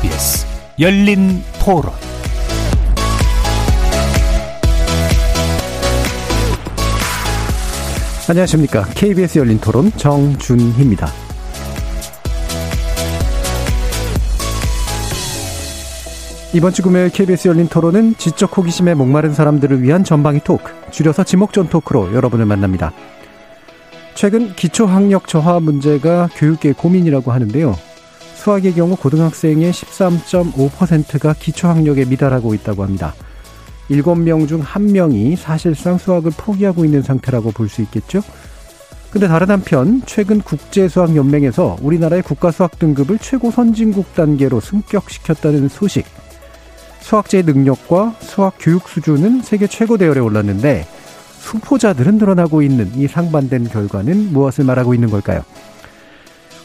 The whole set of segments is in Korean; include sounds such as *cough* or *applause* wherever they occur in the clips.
KBS 열린 토론 안녕하십니까. KBS 열린 토론 정준희입니다. 이번 주 금요일 KBS 열린 토론은 지적 호기심에 목마른 사람들을 위한 전방위 토크, 줄여서 지목전 토크로 여러분을 만납니다. 최근 기초학력 저하 문제가 교육계 고민이라고 하는데요. 수학의 경우 고등학생의 13.5%가 기초학력에 미달하고 있다고 합니다. 7명 중 1명이 사실상 수학을 포기하고 있는 상태라고 볼 수 있겠죠? 근데 다른 한편 최근 국제수학연맹에서 우리나라의 국가수학 등급을 최고 선진국 단계로 승격시켰다는 소식. 수학자의 능력과 수학 교육 수준은 세계 최고 대열에 올랐는데 수포자들은 늘어나고 있는 이 상반된 결과는 무엇을 말하고 있는 걸까요?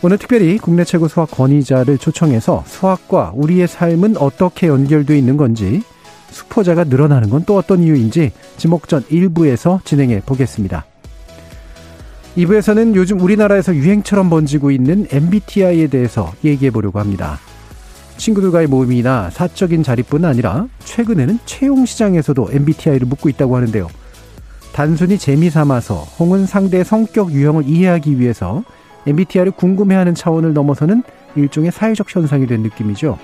오늘 특별히 국내 최고 수학 권위자를 초청해서 수학과 우리의 삶은 어떻게 연결되어 있는 건지 수포자가 늘어나는 건 또 어떤 이유인지 지목전 1부에서 진행해 보겠습니다. 2부에서는 요즘 우리나라에서 유행처럼 번지고 있는 MBTI에 대해서 얘기해 보려고 합니다. 친구들과의 모임이나 사적인 자리뿐 아니라 최근에는 채용 시장에서도 MBTI를 묻고 있다고 하는데요. 단순히 재미 삼아서 혹은 상대의 성격 유형을 이해하기 위해서 MBTI를 궁금해하는 차원을 넘어서는 일종의 사회적 현상이 된 느낌이죠.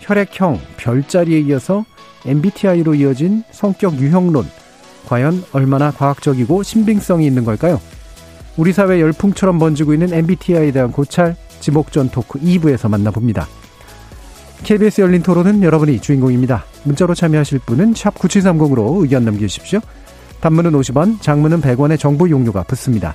혈액형, 별자리에 이어서 MBTI로 이어진 성격 유형론, 과연 얼마나 과학적이고 신빙성이 있는 걸까요? 우리 사회 열풍처럼 번지고 있는 MBTI에 대한 고찰, 지목전 토크 2부에서 만나봅니다. KBS 열린 토론은 여러분이 주인공입니다. 문자로 참여하실 분은 9730으로 의견 남겨주십시오. 단문은 50원, 장문은 100원의 정보 용료가 붙습니다.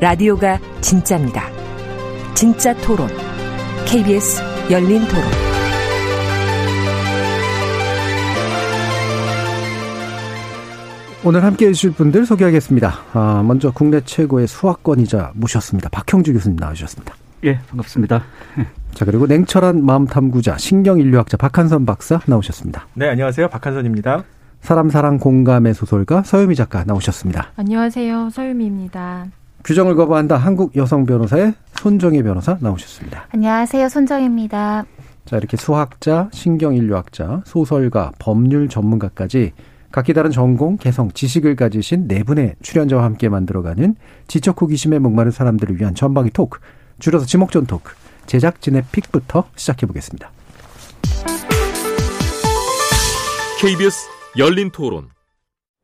라디오가 진짜입니다. 진짜 토론, KBS 열린 토론. 오늘 함께 해주실 분들 소개하겠습니다. 아, 먼저 국내 최고의 수학권이자 모셨습니다. 박형주 교수님 나와주셨습니다. 예, 반갑습니다. *laughs* 자, 그리고 냉철한 마음 탐구자, 신경인류학자 박한선 박사 나오셨습니다. 네, 안녕하세요. 박한선입니다. 사람 사랑 공감의 소설가 서유미 작가 나오셨습니다. 안녕하세요. 서유미입니다. 규정을 거부한다 한국 여성 변호사의 손정혜 변호사 나오셨습니다. 안녕하세요. 손정혜입니다. 자, 이렇게 수학자, 신경인류학자, 소설가, 법률 전문가까지 각기 다른 전공, 개성, 지식을 가지신 네 분의 출연자와 함께 만들어가는 지적 호기심에 목마른 사람들을 위한 전방위 토크, 줄여서 지목전 토크, 제작진의 픽부터 시작해 보겠습니다. KBS 열린 토론.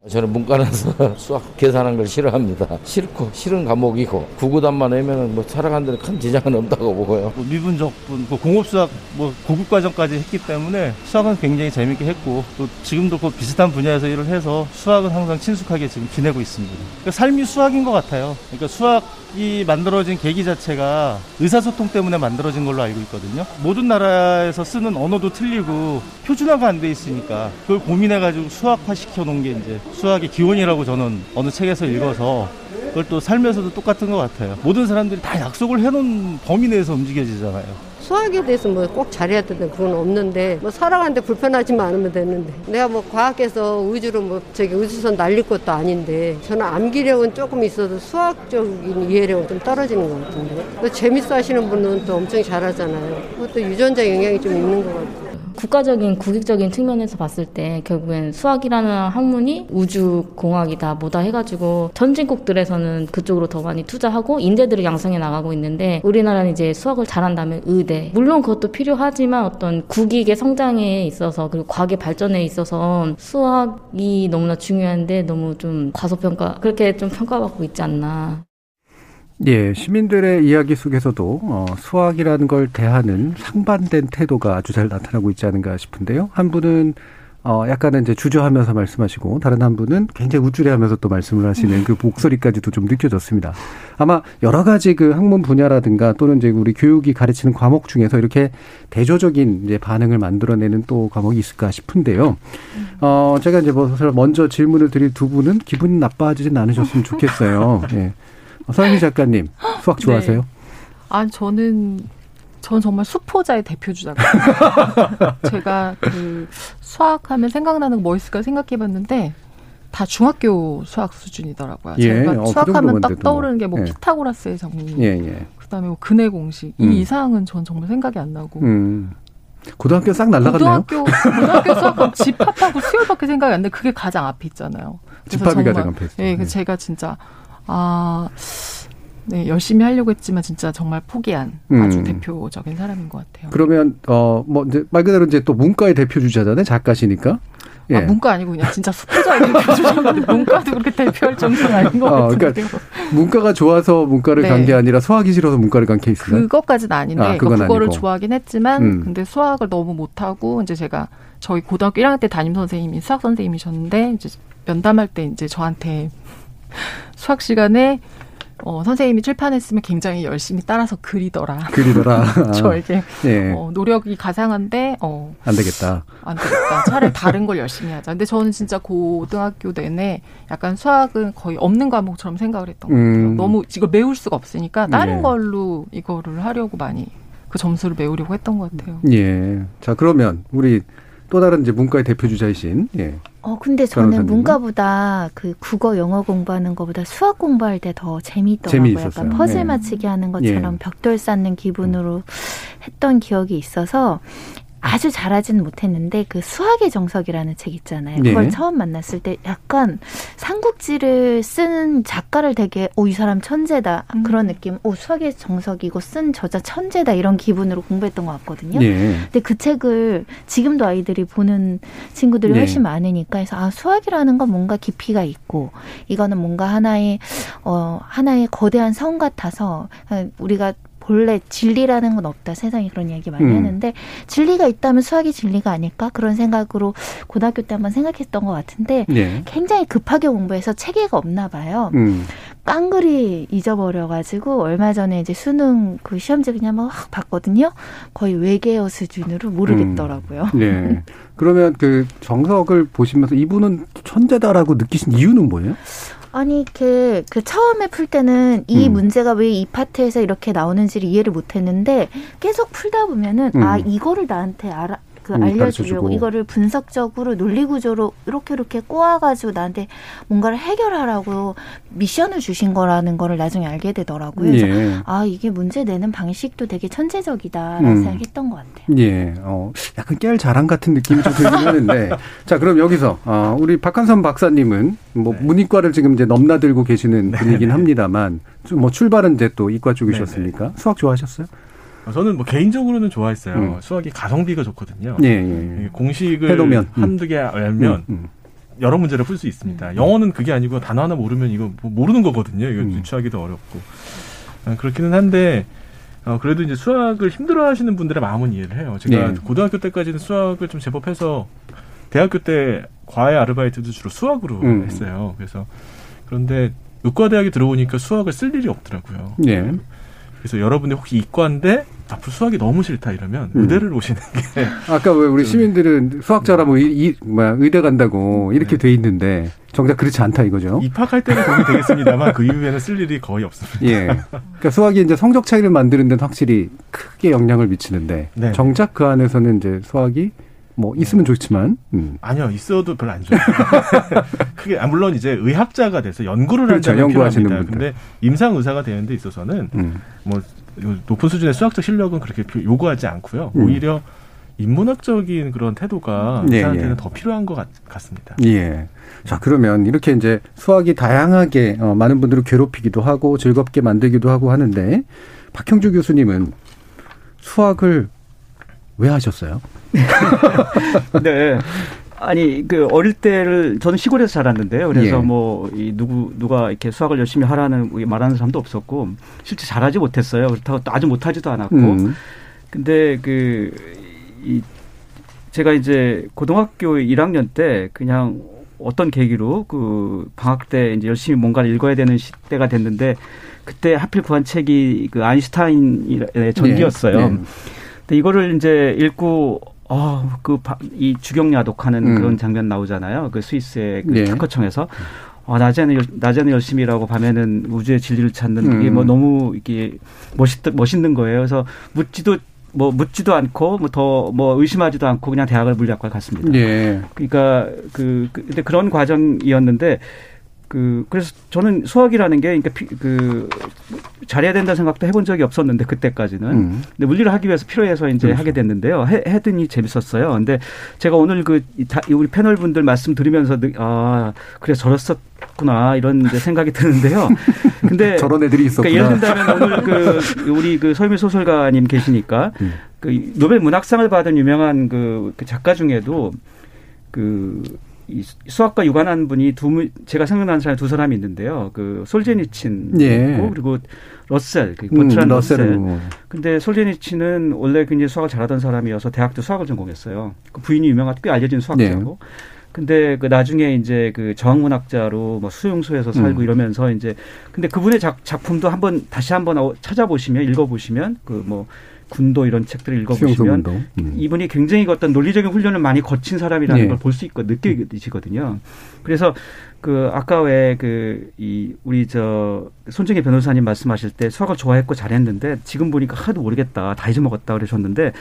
저는 문과라서 *laughs* 수학 계산하는 걸 싫어합니다. 싫고 싫은 과목이고 구구단만 외면은 뭐 살아가는 데는 큰 지장은 없다고 보고요. 뭐 미분적, 뭐 공업수학, 뭐 고급 과정까지 했기 때문에 수학은 굉장히 재밌게 했고 또 지금도 그 비슷한 분야에서 일을 해서 수학은 항상 친숙하게 지금 지내고 있습니다. 그러니까 삶이 수학인 것 같아요. 그러니까 수학이 만들어진 계기 자체가 의사소통 때문에 만들어진 걸로 알고 있거든요. 모든 나라에서 쓰는 언어도 틀리고 표준화가 안 돼 있으니까 그걸 고민해가지고 수학화 시켜 놓은 게 이제 수학의 기원이라고 저는 어느 책에서 읽어서 그걸 또 삶에서도 똑같은 것 같아요. 모든 사람들이 다 약속을 해놓은 범위 내에서 움직여지잖아요. 수학에 대해서 뭐 꼭 잘해야 되는 그건 없는데 뭐 살아가는데 불편하지만 않으면 되는데 내가 뭐 과학에서 우주로 뭐 저기 우주선 날릴 것도 아닌데 저는 암기력은 조금 있어도 수학적인 이해력은 좀 떨어지는 것 같은데 또 재밌어 하시는 분은 또 엄청 잘하잖아요. 그것도 유전자 영향이 좀 있는 것 같아요. 국가적인 국익적인 측면에서 봤을 때 결국엔 수학이라는 학문이 우주공학이다 뭐다 해가지고 전진국들에서는 그쪽으로 더 많이 투자하고 인재들을 양성해 나가고 있는데 우리나라는 이제 수학을 잘한다면 의대. 물론 그것도 필요하지만 어떤 국익의 성장에 있어서 그리고 과학의 발전에 있어서 수학이 너무나 중요한데 너무 좀 과소평가 그렇게 좀 평가받고 있지 않나 예, 시민들의 이야기 속에서도 어, 수학이라는 걸 대하는 상반된 태도가 아주 잘 나타나고 있지 않은가 싶은데요. 한 분은 어, 약간은 이제 주저하면서 말씀하시고, 다른 한 분은 굉장히 우쭐해 하면서 또 말씀을 하시는 그 목소리까지도 좀 느껴졌습니다. 아마 여러 가지 그 학문 분야라든가 또는 이제 우리 교육이 가르치는 과목 중에서 이렇게 대조적인 이제 반응을 만들어내는 또 과목이 있을까 싶은데요. 어, 제가 이제 뭐 먼저 질문을 드릴 두 분은 기분이 나빠지진 않으셨으면 좋겠어요. 예. 어, 서영희 작가님, *gasps* 수학 좋아하세요? 네. 아, 저는 전 정말 수포자의 대표 주자거든요. *laughs* 제가 그 수학하면 생각나는 거 뭐 있을까 생각해봤는데 다 중학교 수학 수준이더라고요. 예, 제가 어, 그 수학하면 딱 정도만 돼도. 떠오르는 게뭐 예. 피타고라스의 정리, 예, 예. 그다음에 뭐 근해 공식 음. 이 이상은 전 정말 생각이 안 나고. 음. 고등학교 싹 날라갔네요. 고등학교 고등학교 수학은 집합하고 수열밖에 생각이 안 나. 그게 가장 앞에 있잖아요. 집합이 정말- 가장 앞에 있어요. 네, 네. 그 제가 진짜 아 네, 열심히 하려고 했지만 진짜 정말 포기한 아주 음. 대표적인 사람인 것 같아요. 그러면 어 뭐 이제 말 그대로 이제 또 문과의 대표 주자잖아요. 작가시니까. 예. 아, 문과 아니고 그냥 진짜 대표주자인데 *laughs* 문과도 그렇게 대표할 정도는 아닌 것 어, 같은데요. 그러니까 문과가 좋아서 문과를 네. 간게 아니라 수학이 싫어서 문과를 간 케이스가. 그것까지는 아닌데 아, 그건 그거를 아니고. 좋아하긴 했지만 음. 근데 수학을 너무 못하고 이제 제가 저희 고등학교 1학년 때 담임 선생님이 수학 선생님이셨는데 이제 면담할 때 이제 저한테 수학 시간에 어, 선생님이 칠판했으면 굉장히 열심히 따라서 그리더라. 그리더라. *laughs* 저에게 예. 어, 노력이 가상한데 어, 안 되겠다. 안 되겠다. 차라리 다른 걸 열심히 하자. 근데 저는 진짜 고등학교 내내 약간 수학은 거의 없는 과목처럼 생각을 했던 것 같아요. 음. 너무 이걸 메울 수가 없으니까 다른 예. 걸로 이거를 하려고 많이 그 점수를 메우려고 했던 것 같아요. 예. 자, 그러면 우리 또 다른 이제 문과의 대표 주자이신 예. 어, 근데 저는 변호사님은? 문과보다 그 국어, 영어 공부하는 것보다 수학 공부할 때 더 재미있더라고요. 재미있었어요. 약간 퍼즐 예. 맞히기 하는 것처럼 예. 벽돌 쌓는 기분으로 했던 기억이 있어서 아주 잘하지는 못했는데 그 수학의 정석이라는 책 있잖아요. 네. 그걸 처음 만났을 때 약간 삼국지를 쓰는 작가를 되게 오 이 사람 천재다 음. 그런 느낌. 오 수학의 정석이고 쓴 저자 천재다 이런 기분으로 공부했던 것 같거든요. 예. 근데 그 책을 지금도 아이들이 보는 친구들이 네. 훨씬 많으니까 해서 아 수학이라는 건 뭔가 깊이가 있고 이거는 뭔가 하나의 어 하나의 거대한 성 같아서 아, 우리가 본래 진리라는 건 없다 세상에 그런 이야기 많이 음. 하는데 진리가 있다면 수학이 진리가 아닐까 그런 생각으로 고등학교 때 한번 생각했던 것 같은데 예. 굉장히 급하게 공부해서 체계가 없나 봐요. 음. 깡그리 잊어버려가지고 얼마 전에 이제 수능 그 시험지 그냥 막확 봤거든요. 거의 외계어 수준으로 모르겠더라고요. 예. 그러면 그 정석을 보시면서 이분은 천재다라고 느끼신 이유는 뭐예요? 아니 이렇게 그 처음에 풀 때는 이 음. 문제가 왜 이 파트에서 이렇게 나오는지를 이해를 못했는데 계속 풀다 보면은 음. 아 이거를 나한테 알아. 그 음, 알려주려고. 이거를 분석적으로 논리구조로 이렇게 이렇게 꼬아가지고 나한테 뭔가를 해결하라고 미션을 주신 거라는 거를 나중에 알게 되더라고요. 그래서 예. 아 이게 문제 내는 방식도 되게 천재적이다라는 음. 생각했던 것 같아요. 예, 어, 약간 깨알 자랑 같은 느낌이 좀 들긴 *laughs* 하는데. 자, 그럼 여기서, 어, 우리 박한선 박사님은 뭐 네. 문이과를 지금 이제 넘나들고 계시는 분이긴 합니다만, 좀뭐 출발은 이제 또 이과 쪽이셨으니까. 수학 좋아하셨어요? 어, 저는 뭐 개인적으로는 좋아했어요. 음. 수학이 가성비가 좋거든요. 예, 예. 이 공식을 해놓으면, 음. 한두 개 알면 음, 음. 여러 문제를 풀 수 있습니다. 영어는 그게 아니고 단어 하나 모르면 이거 뭐 모르는 거거든요. 이거 음. 유추하기도 어렵고. 아, 그렇기는 한데 어, 그래도 이제 수학을 힘들어하시는 분들의 마음은 이해를 해요. 제가 네. 고등학교 때까지는 수학을 좀 제법 해서 대학교 때 과외 아르바이트도 주로 수학으로 음. 했어요. 그래서 그런데 의과대학에 들어오니까 수학을 쓸 일이 없더라고요. 예. 그래서 여러분이 혹시 이과인데 앞으로 수학이 너무 싫다 이러면 음. 의대를 오시는 게 *laughs* 아까 왜 우리 시민들은 수학자라면 이, 이, 뭐야, 의대 간다고 이렇게 네. 돼 있는데, 정작 그렇지 않다 이거죠? 입학할 때는 도움이 되겠습니다만 그 이후에는 쓸 일이 거의 없습니다. 예. 그러니까 수학이 이제 성적 차이를 만드는 데는 확실히 크게 영향을 미치는데, 네. 정작 그 안에서는 이제 수학이 뭐 있으면 좋지만, 음. 아니요, 있어도 별로 안 좋아요. *laughs* 크게 아, 물론 이제 의학자가 돼서 연구를 그렇죠, 한다면 연구하시는 필요합니다. 분들. 근데 임상 의사가 되는 데 있어서는 음. 뭐 높은 수준의 수학적 실력은 그렇게 피- 요구하지 않고요. 음. 오히려 인문학적인 그런 태도가 예, 의사한테는 예. 더 필요한 것 같, 같습니다. 예. 자, 그러면 이렇게 이제 수학이 다양하게 어, 많은 분들을 괴롭히기도 하고 즐겁게 만들기도 하고 하는데 박형주 교수님은 수학을 왜 하셨어요? *laughs* 네. 아니 그 어릴 때를 저는 시골에서 자랐는데요. 그래서 예. 뭐이 누구 누가 이렇게 수학을 열심히 하라는 말하는 사람도 없었고 실제 잘하지 못했어요. 그렇다고 또 아주 못하지도 않았고. 음. 근데 그이 제가 이제 고등학교 1학년 때 그냥 어떤 계기로 그 방학 때 이제 열심히 뭔가를 읽어야 되는 시대가 됐는데 그때 하필 구한 책이 그 아인슈타인의 전기였어요. 네. 네. 근데 이거를 이제 읽고 어, 그, 이 주경 야독하는 음. 그런 장면 나오잖아요. 그 스위스의 그 네. 특허청에서. 어, 낮에는, 낮에는 열심히 일하고 밤에는 우주의 진리를 찾는 음. 이게 뭐 너무 이게 멋있, 멋있는 거예요. 그래서 묻지도 뭐 묻지도 않고 뭐 더뭐 뭐 의심하지도 않고 그냥 대학을 물리학과 갔습니다. 예. 그러니까 그, 그 근데 그런 과정이었는데 그 그래서 저는 수학이라는 게 그러니까 피, 그 잘해야 된다 생각도 해본 적이 없었는데 그때까지는 음. 근데 물리를 하기 위해서 필요해서 이제 그렇죠. 하게 됐는데요 해, 해더니 재밌었어요 근데 제가 오늘 그 다, 우리 패널 분들 말씀 들으면서 아 그래 저랬었구나 이런 생각이 드는데요 *laughs* 근데 저런 애들이 있었구나 그러니까 예를 든다면 오늘 그 우리 그 서유미 소설가님 계시니까 음. 그 노벨 문학상을 받은 유명한 그, 그 작가 중에도 그 이 수학과 유관한 분이 두 제가 생각나는 사람이 두 사람이 있는데요. 그 솔제니친 예. 그리고 러셀, 그 버트란 음, 러셀. 뭐. 근데 솔제니친은 원래 굉장히 수학을 잘하던 사람이어서 대학도 수학을 전공했어요. 그 부인이 유명한 꽤 알려진 수학자고. 네. 근데 그 나중에 이제 그 저항문학자로 뭐 수용소에서 살고 음. 이러면서 이제 근데 그분의 작, 작품도 한번 다시 한번 찾아보시면 읽어보시면 그뭐 군도 이런 책들을 읽어보시면 음. 이분이 굉장히 어떤 논리적인 훈련을 많이 거친 사람이라는 네. 걸볼 수 있고 느껴지거든요. 그래서 그 아까 왜 그 이 우리 저 손정혜 변호사님 말씀하실 때 수학을 좋아했고 잘했는데 지금 보니까 하도 모르겠다 다 잊어먹었다 그러셨는데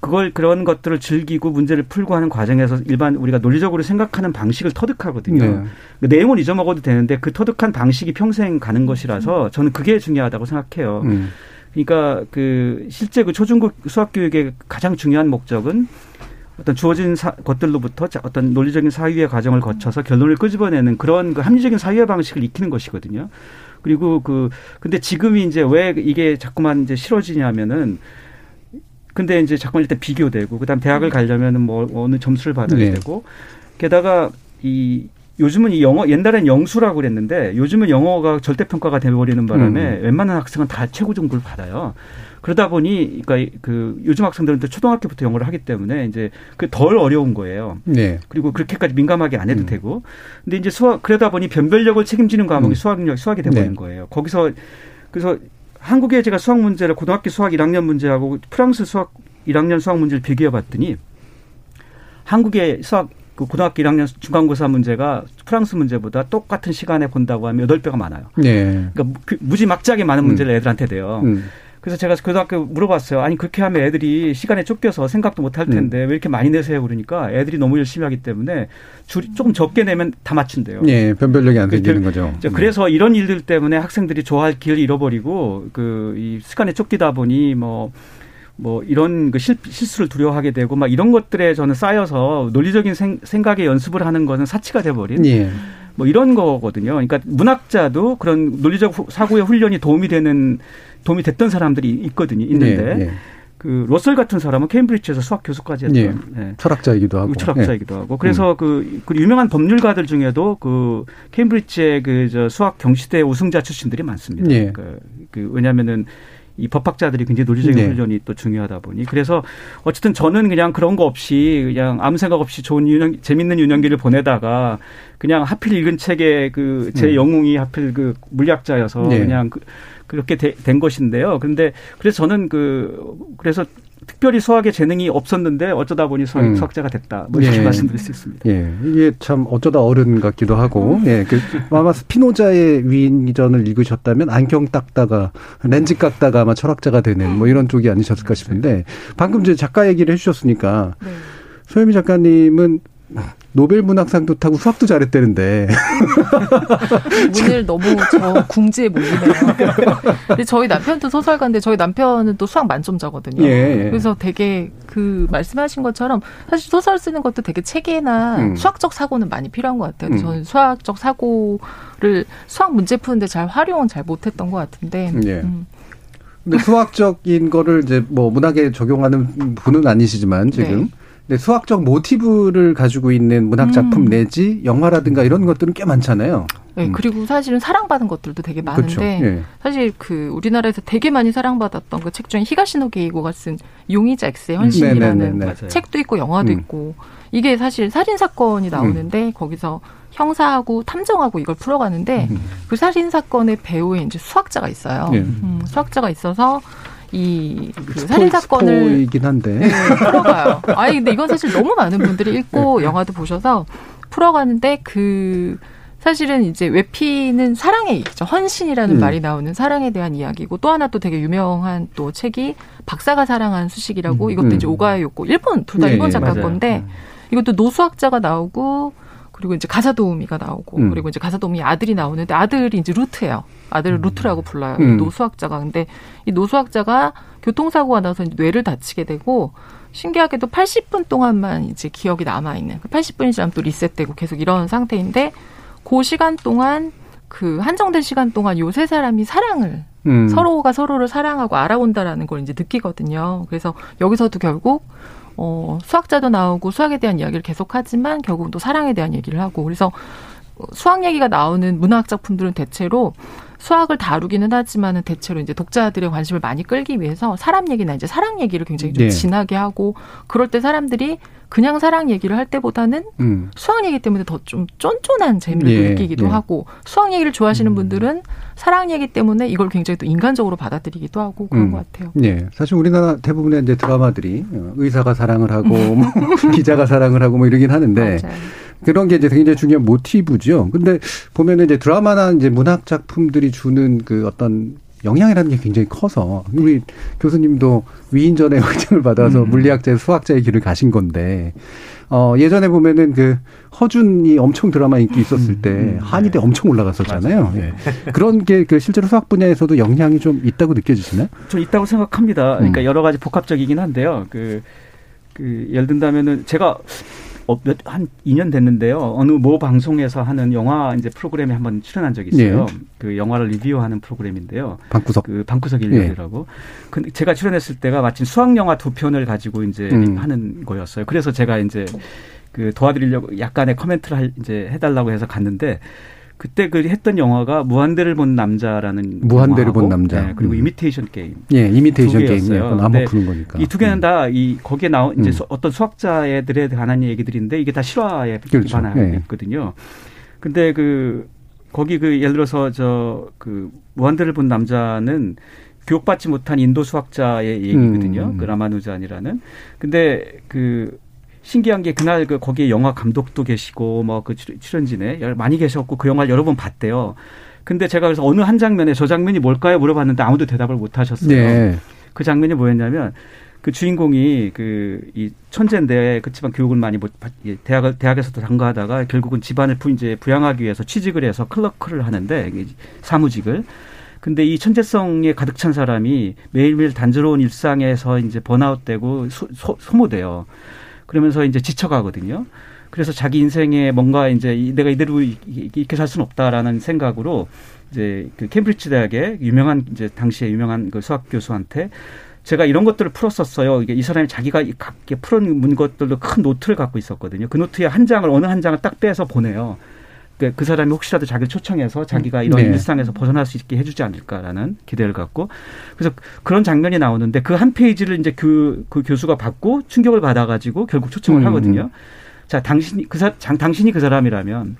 그걸 그런 것들을 즐기고 문제를 풀고 하는 과정에서 일반 우리가 논리적으로 생각하는 방식을 터득하거든요. 네. 그 내용을 잊어먹어도 되는데 그 터득한 방식이 평생 가는 것이라서 저는 그게 중요하다고 생각해요. 음. 그러니까 그 실제 그 초중급 수학 교육의 가장 중요한 목적은 어떤 주어진 사, 것들로부터 어떤 논리적인 사유의 과정을 거쳐서 결론을 끄집어내는 그런 그 합리적인 사유의 방식을 익히는 것이거든요. 그리고 그 근데 지금이 이제 왜 이게 자꾸만 이제 싫어지냐면은 근데 이제 자꾸만 일단 비교되고 그다음 대학을 가려면은 뭐 어느 점수를 받아야 네. 되고 게다가 이 요즘은 이 영어 옛날엔 영수라고 그랬는데 요즘은 영어가 절대 평가가 돼버리는 바람에 음. 웬만한 학생은 다 최고 정도를 받아요. 그러다 보니 그러니까 그 요즘 학생들은 또 초등학교부터 영어를 하기 때문에 이제 그 덜 어려운 거예요. 네. 그리고 그렇게까지 민감하게 안 해도 음. 되고. 근데 이제 수학 그러다 보니 변별력을 책임지는 과목이 음. 수학력 수학이 돼버린 네. 거예요. 거기서 그래서 한국에 제가 수학 문제를 고등학교 수학 1학년 문제하고 프랑스 수학 1학년 수학 문제를 비교해 봤더니 한국의 수학 그 고등학교 1학년 중간고사 문제가 프랑스 문제보다 똑같은 시간에 본다고 하면 8배가 많아요. 네. 그러니까 그 무지막지하게 많은 문제를 음. 애들한테 돼요. 음. 그래서 제가 고등학교 물어봤어요. 아니 그렇게 하면 애들이 시간에 쫓겨서 생각도 못 할 텐데 음. 왜 이렇게 많이 내세요? 그러니까 애들이 너무 열심히 하기 때문에 줄 조금 적게 내면 다 맞춘대요. 네, 변별력이 안 생기는 거죠. 그래서 이런 일들 때문에 학생들이 좋아할 길을 잃어버리고 그 이 시간에 쫓기다 보니 뭐 뭐 이런 그 실, 실수를 두려워하게 되고 막 이런 것들에 저는 쌓여서 논리적인 생, 각에 연습을 하는 것은 사치가 돼버린 예. 뭐 이런 거거든요. 그러니까 문학자도 그런 논리적 사고의 훈련이 도움이 되는 도움이 됐던 사람들이 있거든요. 있는데 예, 예. 그 로셀 같은 사람은 케임브리지에서 수학 교수까지 했던 예. 예. 철학자이기도 하고 철학자이기도 하고 그래서 음. 그, 그 유명한 법률가들 중에도 그 케임브리지의 그 저 수학 경시대 우승자 출신들이 많습니다. 예. 그, 그 왜냐하면은 이 법학자들이 굉장히 논리적인 네. 훈련이 또 중요하다 보니 그래서 어쨌든 저는 그냥 그런 거 없이 그냥 아무 생각 없이 좋은 유년 재밌는 유년기를 보내다가 그냥 하필 읽은 책에 그제 음. 영웅이 하필 그 물리학자여서 네. 그냥 그, 그렇게 되, 된 것인데요. 그런데 그래서 저는 그 그래서 특별히 수학에 재능이 없었는데 어쩌다 보니 수학, 음. 수학자가 됐다. 뭐 이렇게 예. 말씀드릴 수 있습니다. 예. 이게 참 어쩌다 어른 같기도 하고, 예. 그, 아마 스피노자의 위인전을 읽으셨다면 안경 닦다가 렌즈 깎다가 아마 철학자가 되는 뭐 이런 쪽이 아니셨을까 싶은데 방금 이제 작가 얘기를 해주셨으니까 네. 소혜미 작가님은 노벨 문학상도 타고 수학도 잘했대는데. *laughs* 오늘 너무 저 궁지에 몰리네요. 근데 저희 남편도 소설가인데 저희 남편은 또 수학 만점자거든요. 예, 예. 그래서 되게 그 말씀하신 것처럼 사실 소설 쓰는 것도 되게 체계나 음. 수학적 사고는 많이 필요한 것 같아요. 음. 저는 수학적 사고를 수학 문제 푸는데 잘 활용은 잘 못했던 것 같은데. 예. 음. 근데 수학적인 거를 이제 뭐 문학에 적용하는 분은 아니시지만 지금. 네. 네, 수학적 모티브를 가지고 있는 문학 작품 음. 내지 영화라든가 이런 것들은 꽤 많잖아요. 네, 음. 그리고 사실은 사랑받은 것들도 되게 많은데 그렇죠. 예. 사실 그 우리나라에서 되게 많이 사랑받았던 그 책 중에 히가시노 게이고가 쓴 용의자 X의 헌신이라는 네네네네. 맞아요. 책도 있고 영화도 음. 있고 이게 사실 살인 사건이 나오는데 거기서 형사하고 탐정하고 이걸 풀어가는데 음. 그 살인 사건의 배우에 이제 수학자가 있어요. 예. 음, 수학자가 있어서 이그 스포- 살인 사건을 스포이긴 한데. 네, 풀어가요. 아니 근데 이건 사실 너무 많은 분들이 읽고 영화도 보셔서 풀어가는데 그 사실은 이제 외피는 사랑의 얘기죠. 헌신이라는 음. 말이 나오는 사랑에 대한 이야기고 또 하나 또 되게 유명한 또 책이 박사가 사랑한 수식이라고 이것도 음. 이제 오가에 요고 일본 둘다 예, 일본 예, 작가. 건데 이것도 노수학자가 나오고 그리고 이제 가사도우미가 나오고 음. 그리고 이제 가사도우미 아들이 나오는데 아들이 이제 루트예요. 아들을 루트라고 불러요. 이 음. 노수학자가 근데 이 노수학자가 교통사고가 나서 뇌를 다치게 되고 신기하게도 80분 동안만 이제 기억이 남아 있는 80분이 지나면 또 리셋되고 계속 이런 상태인데 그 시간 동안 그 한정된 시간 동안 요 세 사람이 사랑을 음. 서로가 서로를 사랑하고 알아온다라는 걸 이제 느끼거든요. 그래서 여기서도 결국 어, 수학자도 나오고 수학에 대한 이야기를 계속하지만 결국은 또 사랑에 대한 얘기를 하고 그래서 수학 얘기가 나오는 문학 작품들은 대체로 수학을 다루기는 하지만은 대체로 이제 독자들의 관심을 많이 끌기 위해서 사람 얘기나 이제 사랑 얘기를 굉장히 좀 네. 진하게 하고 그럴 때 사람들이 그냥 사랑 얘기를 할 때보다는 음. 수학 얘기 때문에 더 좀 쫀쫀한 재미를 예, 느끼기도 예. 하고 수학 얘기를 좋아하시는 분들은 사랑 얘기 때문에 이걸 굉장히 또 인간적으로 받아들이기도 하고 그런 음. 것 같아요. 예. 사실 우리나라 대부분의 이제 드라마들이 어, 의사가 사랑을 하고 *laughs* 뭐 기자가 사랑을 하고 뭐 이러긴 하는데 맞아요. 그런 게 이제 굉장히 중요한 모티브죠. 근데 보면은 이제 드라마나 이제 문학 작품들이 주는 그 어떤 영향이라는 게 굉장히 커서 우리 교수님도 위인전의 *laughs* 확장을 받아서 음. 물리학자, 수학자의 길을 가신 건데 어 예전에 보면은 그 허준이 엄청 드라마 인기 있었을 때 음, 한의대 엄청 올라갔었잖아요. 예. 그런 게 그 실제로 수학 분야에서도 영향이 좀 있다고 느껴지시나요? 저 있다고 생각합니다. 그러니까 음. 여러 가지 복합적이긴 한데요. 그, 그 예를 든다면은 제가 어, 몇, 한 2년 됐는데요. 어느 모 방송에서 하는 영화 이제 프로그램에 한번 출연한 적이 있어요. 네. 그 영화를 리뷰하는 프로그램인데요. 방구석. 그 방구석 예. 일년이라고. 근데 제가 출연했을 때가 마침 수학 영화 두 편을 가지고 이제 음. 하는 거였어요. 그래서 제가 이제 그 도와드리려고 약간의 코멘트를 할, 이제 해달라고 해서 갔는데 그때 그 했던 영화가 무한대를 본 남자라는 무한대를 영화하고, 본 남자. 네, 그리고 음. 이미테이션 게임 예, 이미테이션 두 게임. 개였어요. 예, 그건 암호 근데 푸는 거니까. 이 두 개는 음. 다이 거기에 나온 이제 음. 수- 어떤 수학자애들에 관한 얘기들인데 이게 다 실화에 그렇죠. 기반하고 예. 있거든요. 근데 그 거기 그 예를 들어서 저 그 무한대를 본 남자는 교육받지 못한 인도 수학자의 얘기거든요. 음. 그 라마누잔이라는. 근데 그 신기한 게 그날 그 거기에 영화 감독도 계시고 뭐 그 출연진에 많이 계셨고 그 영화를 여러 번 봤대요. 근데 제가 그래서 어느 한 장면에 저 장면이 뭘까요 물어봤는데 아무도 대답을 못 하셨어요. 네. 그 장면이 뭐였냐면 그 주인공이 그 이 천재인데 그렇지만 교육을 많이 못 대학을 대학에서도 장가하다가 결국은 집안을 부, 이제 부양하기 위해서 취직을 해서 클러크를 하는데 사무직을 근데 이 천재성에 가득 찬 사람이 매일매일 단조로운 일상에서 이제 번아웃되고 소, 소, 소모돼요. 그러면서 이제 지쳐가거든요. 그래서 자기 인생에 뭔가 이제 이- 내가 이대로 이렇게 살 수는 없다라는 생각으로 이제 그 캠브리지 대학의 유명한 이제 당시에 유명한 그 수학 교수한테 제가 이런 것들을 풀었었어요. 이게 이 사람이 자기가 풀은 문 것들도 큰 노트를 갖고 있었거든요. 그 노트에 한 장을 어느 한 장을 딱 빼서 보내요. 그, 그 사람이 혹시라도 자기를 초청해서 자기가 이런 네. 일상에서 벗어날 수 있게 해주지 않을까라는 기대를 갖고 그래서 그런 장면이 나오는데 그 한 페이지를 이제 그, 그 교수가 받고 충격을 받아가지고 결국 초청을 음. 하거든요. 자, 당신이 그 사, 장, 당신이 그 사람이라면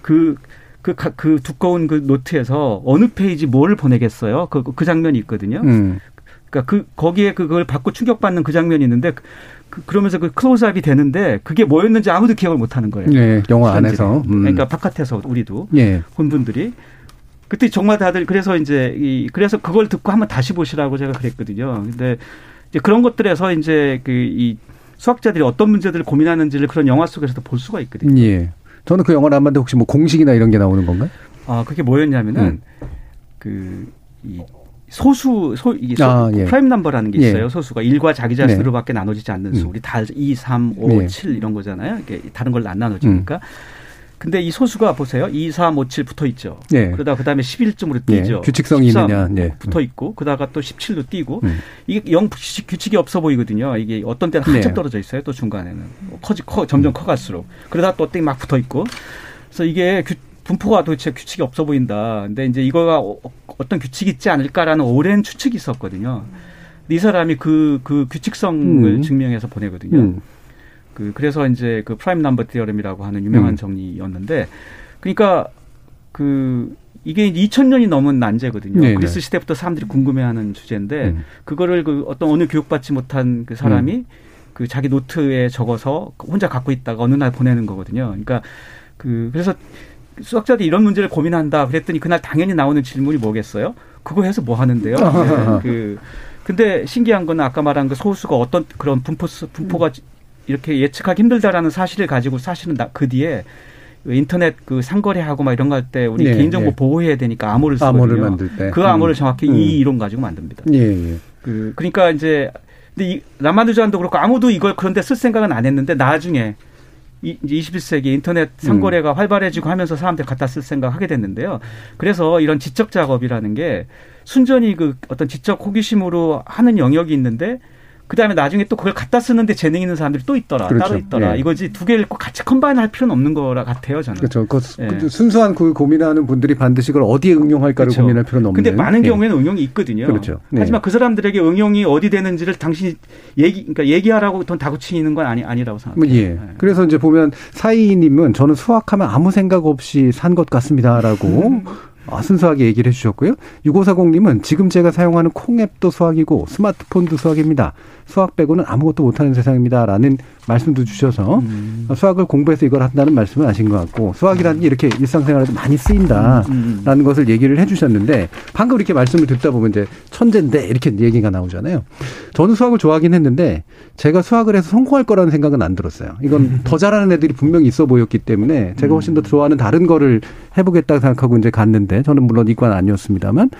그, 그, 가- 그 두꺼운 그 노트에서 어느 페이지 뭘 보내겠어요? 그, 그 장면이 있거든요. 음. 그러니까 그 거기에 그걸 받고 충격받는 그 장면이 있는데 그, 그- 그러면서 그 클로즈업이 되는데 그게 뭐였는지 아무도 기억을 못 하는 거예요. 예, 영화. 안에서. 음. 그러니까 바깥에서 우리도 예. 본 분들이 그때 정말 다들 그래서 이제 이 그래서 그걸 듣고 한번 다시 보시라고 제가 그랬거든요. 근데 이제 그런 것들에서 이제 그 이 수학자들이 어떤 문제들을 고민하는지를 그런 영화 속에서도 볼 수가 있거든요. 예. 저는 그 영화를 안 봤는데 혹시 뭐 공식이나 이런 게 나오는 건가요? 아 그게 뭐였냐면은 음. 그이 소수 소 이게 소, 아, 예. prime number라는 게 예. 있어요. 소수가 1과 자기 네. 자수로밖에 나눠지지 않는 수. 음. 우리 달 2, 3, 5, 예. 7 이런 거잖아요. 이게 다른 걸 안 나눠지니까. 근데 이 소수가 보세요. 2, 3, 5, 7 붙어 있죠. 예. 그러다 그다음에 11점으로 뛰죠. 예, 규칙성이 13 있느냐, 예. 붙어 있고 그다가 또 17도 뛰고 음. 이게 영 규칙, 규칙이 없어 보이거든요. 이게 어떤 때는 한참 네. 떨어져 있어요. 또 중간에는 커지 커 점점 커갈수록 그러다 또 땡 막 붙어 있고 그래서 이게 규, 분포가 도대체 규칙이 없어 보인다. 근데 이제 이거가 어, 어떤 규칙이 있지 않을까라는 오랜 추측이 있었거든요. 이 사람이 그, 그 규칙성을 음. 증명해서 보내거든요. 음. 그 그래서 이제 그 prime number theorem이라고 하는 유명한 음. 정리였는데 그러니까 그 이게 2000년이 넘은 난제거든요. 네네. 그리스 시대부터 사람들이 궁금해하는 주제인데 음. 그거를 그 어떤 어느 교육받지 못한 그 사람이 그 자기 노트에 적어서 혼자 갖고 있다가 어느 날 보내는 거거든요. 그러니까 그 그래서 수학자들이 이런 문제를 고민한다 그랬더니 그날 당연히 나오는 질문이 뭐겠어요? 그거 해서 뭐 하는데요? 네, *laughs* 그 근데 신기한 거는 아까 말한 그 소수가 어떤 그런 분포 분포가 이렇게 예측하기 힘들다라는 사실을 가지고 사실은 나- 그 뒤에 인터넷 그 상거래하고 막 이런 거 할 때 우리 네, 개인정보 네. 보호해야 되니까 암호를 쓰거든요. 암호를 만들 때. 그 암호를 음. 정확히 음. 이 이론 가지고 만듭니다. 예, 예. 그 그러니까 이제 근데 이 라마누잔도 그렇고 아무도 이걸 그런데 쓸 생각은 안 했는데 나중에 이, 이제 21세기 인터넷 상거래가 활발해지고 하면서 사람들 갖다 쓸 생각 하게 됐는데요. 그래서 이런 지적 작업이라는 게 순전히 그 어떤 지적 호기심으로 하는 영역이 있는데 그 다음에 나중에 또 그걸 갖다 쓰는데 재능 있는 사람들이 또 있더라. 그렇죠. 따로 있더라. 예. 이거지 두 개를 꼭 같이 컴바인 할 필요는 없는 거라 같아요, 저는. 그렇죠. 그 수- 예. 그 순수한 그 고민하는 분들이 반드시 그걸 어디에 응용할까를 그렇죠. 고민할 필요는 없는. 근데 많은 예. 경우에는 응용이 있거든요. 그렇죠. 네. 하지만 그 사람들에게 응용이 어디 되는지를 당신이 얘기, 그러니까 얘기하라고 돈 다구치는 건 아니, 아니라고 생각해요. 예. 그래서 이제 보면 사이님은 저는 수학하면 아무 생각 없이 산 것 같습니다라고 아, 순수하게 얘기를 해주셨고요. 6540님은 지금 제가 사용하는 콩앱도 수학이고 스마트폰도 수학입니다. 수학 빼고는 아무것도 못하는 세상입니다 라는 말씀도 주셔서 음. 수학을 공부해서 이걸 한다는 말씀은 하신 것 같고 수학이라는 게 이렇게 일상생활에도 많이 쓰인다라는 것을 얘기를 해주셨는데 방금 이렇게 말씀을 듣다 보면 이제 천재인데 이렇게 얘기가 나오잖아요. 저는 수학을 좋아하긴 했는데 제가 수학을 해서 성공할 거라는 생각은 안 들었어요. 이건 *laughs* 더 잘하는 애들이 분명히 있어 보였기 때문에 제가 훨씬 더 좋아하는 다른 거를 해보겠다 생각하고 이제 갔는데 저는 물론 이과는 아니었습니다만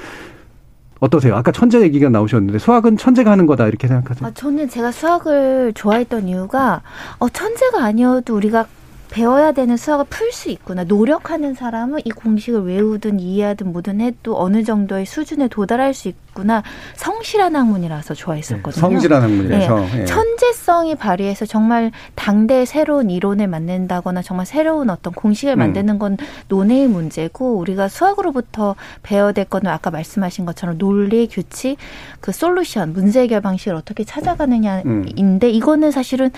어떠세요? 아까 천재 얘기가 나오셨는데 수학은 천재가 하는 거다 이렇게 생각하세요? 아, 저는 제가 수학을 좋아했던 이유가 어, 천재가 아니어도 우리가 배워야 되는 수학을 풀 수 있구나. 노력하는 사람은 이 공식을 외우든 이해하든 뭐든 해도 어느 정도의 수준에 도달할 수 있구나. 성실한 학문이라서 좋아했었거든요. 성질한 학문이라서. 네. 예. 천재성이 발휘해서 정말 당대의 새로운 이론을 만든다거나 정말 새로운 어떤 공식을 음. 만드는 건 논의의 문제고 우리가 수학으로부터 배워야 될 거는 아까 말씀하신 것처럼 논리, 규칙, 그 솔루션, 문제 해결 방식을 어떻게 음. 찾아가느냐인데 이거는 사실은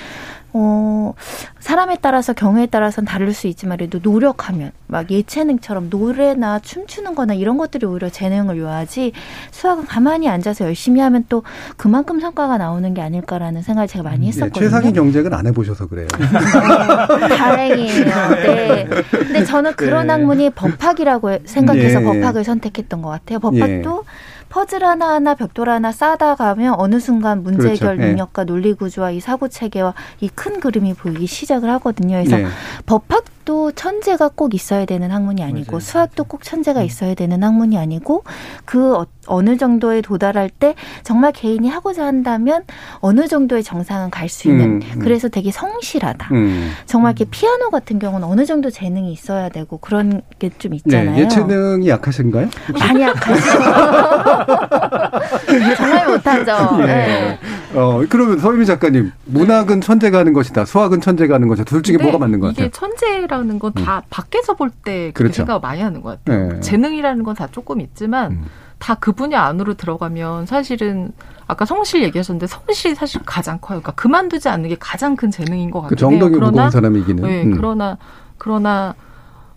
어, 사람에 따라서 경우에 따라서는 다를 수 있지만 그래도 노력하면 막 예체능처럼 노래나 춤추는 거나 이런 것들이 오히려 재능을 요하지 수학은 가만히 앉아서 열심히 하면 또 그만큼 성과가 나오는 게 아닐까라는 생각을 제가 많이 예, 했었거든요. 최상위 경쟁을 안 해보셔서 그래요. *laughs* 다행이에요. 네. 근데 저는 그런 네. 학문이 법학이라고 생각해서 예. 법학을 선택했던 것 같아요. 법학도 퍼즐 하나하나 벽돌 하나 쌓다 가면 어느 순간 문제 그렇죠. 해결 예. 능력과 논리 구조와 이 사고 체계와 이 큰 그림이 보이기 시작을 하거든요. 그래서 예. 법학 도 천재가 꼭 있어야 되는 학문이 아니고 수학도 꼭 천재가 있어야 되는 학문이 아니고 그 어, 어느 정도에 도달할 때 정말 개인이 하고자 한다면 어느 정도의 정상은 갈 수 있는 음, 음. 그래서 되게 성실하다. 음. 정말 이렇게 피아노 같은 경우는 어느 정도 재능이 있어야 되고 그런 게 좀 있잖아요. 네, 예체능이 약하신가요? 많이 약하죠. *laughs* 정말 못하죠. 예. 네. 어, 그러면 서유미 작가님, 문학은 천재가 하는 것이다. 수학은 천재가 하는 것이다. 둘 중에 뭐가 맞는 것 이게 같아요? 천재 라는 건다 밖에서 볼 때 그렇게 그렇죠. 생각을 많이 하는 것 같아요. 네. 음. 재능이라는 건 다 조금 있지만 다그 분야 안으로 들어가면 사실은 아까 성실 얘기하셨는데 성실이 사실 가장 커요. 그러니까 그만두지 않는 게 가장 큰 재능인 것그 같아요. 정덕이 무거운 사람이 이기는. 네, 음. 그러나 그러나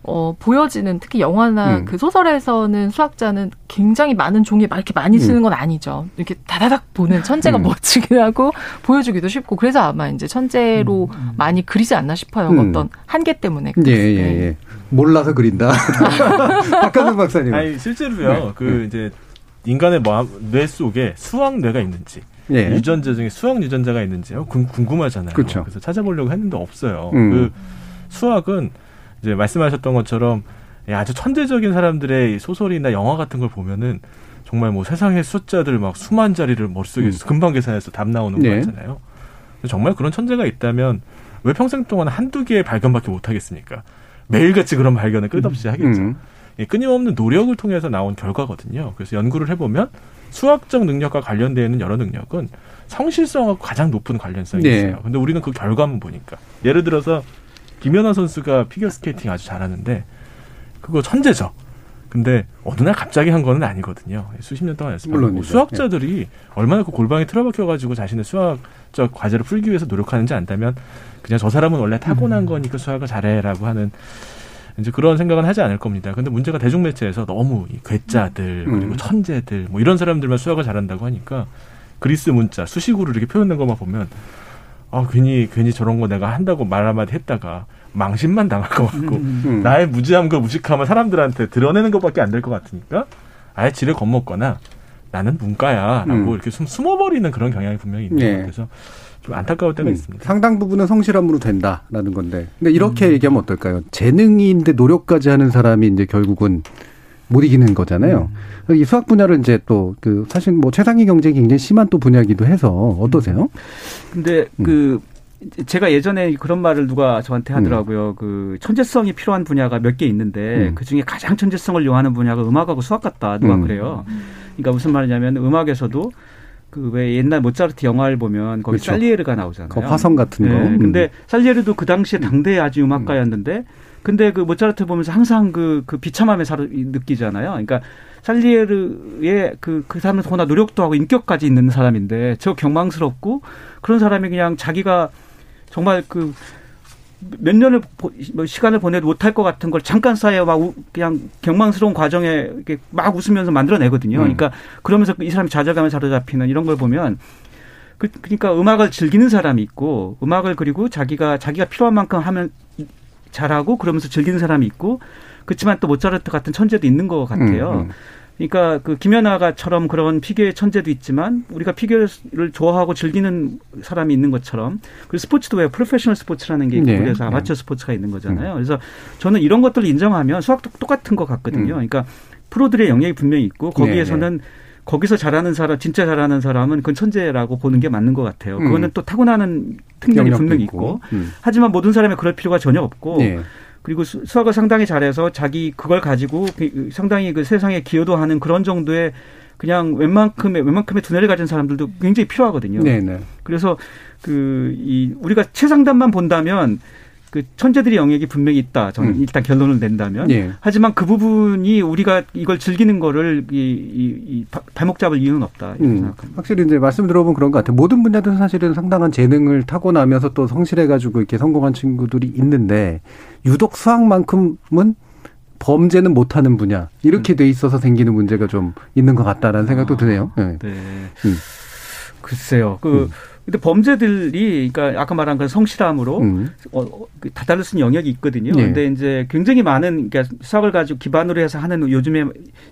어 보여지는 특히 영화나 음. 그 소설에서는 수학자는 굉장히 많은 종이 막 이렇게 많이 쓰는 건 아니죠. 이렇게 다다닥 보는 천재가 음. 멋지긴 하고 보여주기도 쉽고 그래서 아마 이제 천재로 많이 그리지 않나 싶어요. 음. 어떤 한계 때문에. 예, 예, 예. 몰라서 그린다. *laughs* 박한근 박사님. 아니 실제로요. 네. 그 이제 인간의 마음, 뇌 속에 수학 뇌가 있는지 예. 유전자 중에 수학 유전자가 있는지 궁- 궁금하잖아요. 그렇죠. 래서 찾아보려고 했는데 없어요. 음. 그 수학은 이제 말씀하셨던 것처럼 예, 아주 천재적인 사람들의 이 소설이나 영화 같은 걸 보면은 정말 뭐 세상의 숫자들 막 수만 자리를 머릿속에 금방 계산해서 답 나오는 거 네. 같잖아요. 정말 그런 천재가 있다면 왜 평생 동안 한두 개의 발견밖에 못 하겠습니까? 매일같이 그런 발견을 끝없이 하겠죠. 음. 예, 끊임없는 노력을 통해서 나온 결과거든요. 그래서 연구를 해보면 수학적 능력과 관련되어 있는 여러 능력은 성실성하고 가장 높은 관련성이 네. 있어요. 근데 우리는 그 결과만 보니까 예를 들어서 김연아 선수가 피겨 스케이팅 아주 잘하는데 그거 천재죠. 근데 어느 날 갑자기 한 거는 아니거든요. 수십 년 동안 연습하고. 수학자들이 얼마나 그 골방에 틀어박혀 가지고 자신의 수학적 과제를 풀기 위해서 노력하는지 안다면 그냥 저 사람은 원래 타고난 거니까 수학을 잘해라고 하는 이제 그런 생각은 하지 않을 겁니다. 근데 문제가 대중매체에서 너무 이 괴짜들 그리고 음. 천재들 뭐 이런 사람들만 수학을 잘한다고 하니까 그리스 문자 수식으로 이렇게 표현된 것만 보면 아 괜히 괜히 저런 거 내가 한다고 말 한마디 했다가 망신만 당할 것 같고 음. 나의 무지함과 무식함을 사람들한테 드러내는 것밖에 안 될 것 같으니까 아예 지를 겁먹거나 나는 문과야라고 음. 이렇게 숨, 숨어버리는 그런 경향이 분명히 있는 네. 것 같아서 좀 안타까울 때가 음, 있습니다. 상당 부분은 성실함으로 된다라는 건데. 근데 음. 이렇게 얘기하면 어떨까요? 재능인데 노력까지 하는 사람이 이제 결국은 못 이기는 거잖아요. 음. 이 수학 분야를 이제 또 그 사실 뭐 최상위 경쟁이 굉장히 심한 또 분야이기도 해서 어떠세요? 근데 음. 그 제가 예전에 그런 말을 누가 저한테 하더라고요. 그 천재성이 필요한 분야가 몇 개 있는데 음. 그 중에 가장 천재성을 요하는 분야가 음악하고 수학 같다. 누가 음. 그래요. 그러니까 무슨 말이냐면 음악에서도 그 왜 옛날 모차르트 영화를 보면 거기 그렇죠. 살리에르가 나오잖아요. 그 화성 같은 거. 네, 음. 근데 살리에르도 그 당시에 당대의 아주 음악가였는데 근데 그 모차르트 보면서 항상 그, 그 비참함에 사로 느끼잖아요. 그러니까 살리에르의 그, 그 사람은 더구나 노력도 하고 인격까지 있는 사람인데 저 경망스럽고 그런 사람이 그냥 자기가 정말 그 몇 년을 보- 뭐 시간을 보내도 못할 것 같은 걸 잠깐 사이에 막 우- 그냥 경망스러운 과정에 이렇게 막 웃으면서 만들어내거든요. 음. 그러니까 그러면서 이 사람이 좌절감에 사로잡히는 이런 걸 보면 그, 그러니까 음악을 즐기는 사람이 있고 음악을 그리고 자기가 자기가 필요한 만큼 하면 잘하고 그러면서 즐기는 사람이 있고 그렇지만 또 모차르트 같은 천재도 있는 것 같아요. 음, 음. 그러니까 그 김연아가처럼 그런 피겨의 천재도 있지만 우리가 피겨를 좋아하고 즐기는 사람이 있는 것처럼 그리고 스포츠도 왜 프로페셔널 스포츠라는 게 있고 네. 그래서 아마추어 스포츠가 있는 거잖아요. 그래서 저는 이런 것들을 인정하면 수학도 똑같은 것 같거든요. 음. 그러니까 프로들의 영역이 분명히 있고 네, 거기에서는 거기서 잘하는 사람, 진짜 잘하는 사람은 그건 천재라고 보는 게 맞는 것 같아요. 그거는 음. 또 타고나는 영역도 분명히 있고. 음. 하지만 모든 사람이 그럴 필요가 전혀 없고. 네. 그리고 수- 수학을 상당히 잘해서 자기 그걸 가지고 그 상당히 그 세상에 기여도 하는 그런 정도의 그냥 웬만큼의 웬만큼의 두뇌를 가진 사람들도 굉장히 필요하거든요. 네, 네. 그래서 그 이 우리가 최상단만 본다면 그 천재들의 영역이 분명히 있다. 저는 음. 일단 결론을 낸다면. 예. 하지만 그 부분이 우리가 이걸 즐기는 거를 이, 이, 이 바- 발목 잡을 이유는 없다. 이렇게 음, 생각합니다. 확실히 이제 말씀 들어보면 그런 것 같아요. 모든 분야들은 사실은 상당한 재능을 타고나면서 또 성실해가지고 이렇게 성공한 친구들이 있는데 유독 수학만큼은 범죄는 못하는 분야 이렇게 돼 있어서 생기는 문제가 좀 있는 것 같다라는 생각도 드네요. 네. 네. 음. 글쎄요. 그 음. 근데 범죄들이 그러니까 아까 말한 그 성실함으로 음. 어, 어, 그 다달을 쓴 영역이 있거든요. 네. 근데 이제 굉장히 많은 그러니까 수학을 가지고 기반으로 해서 하는 요즘에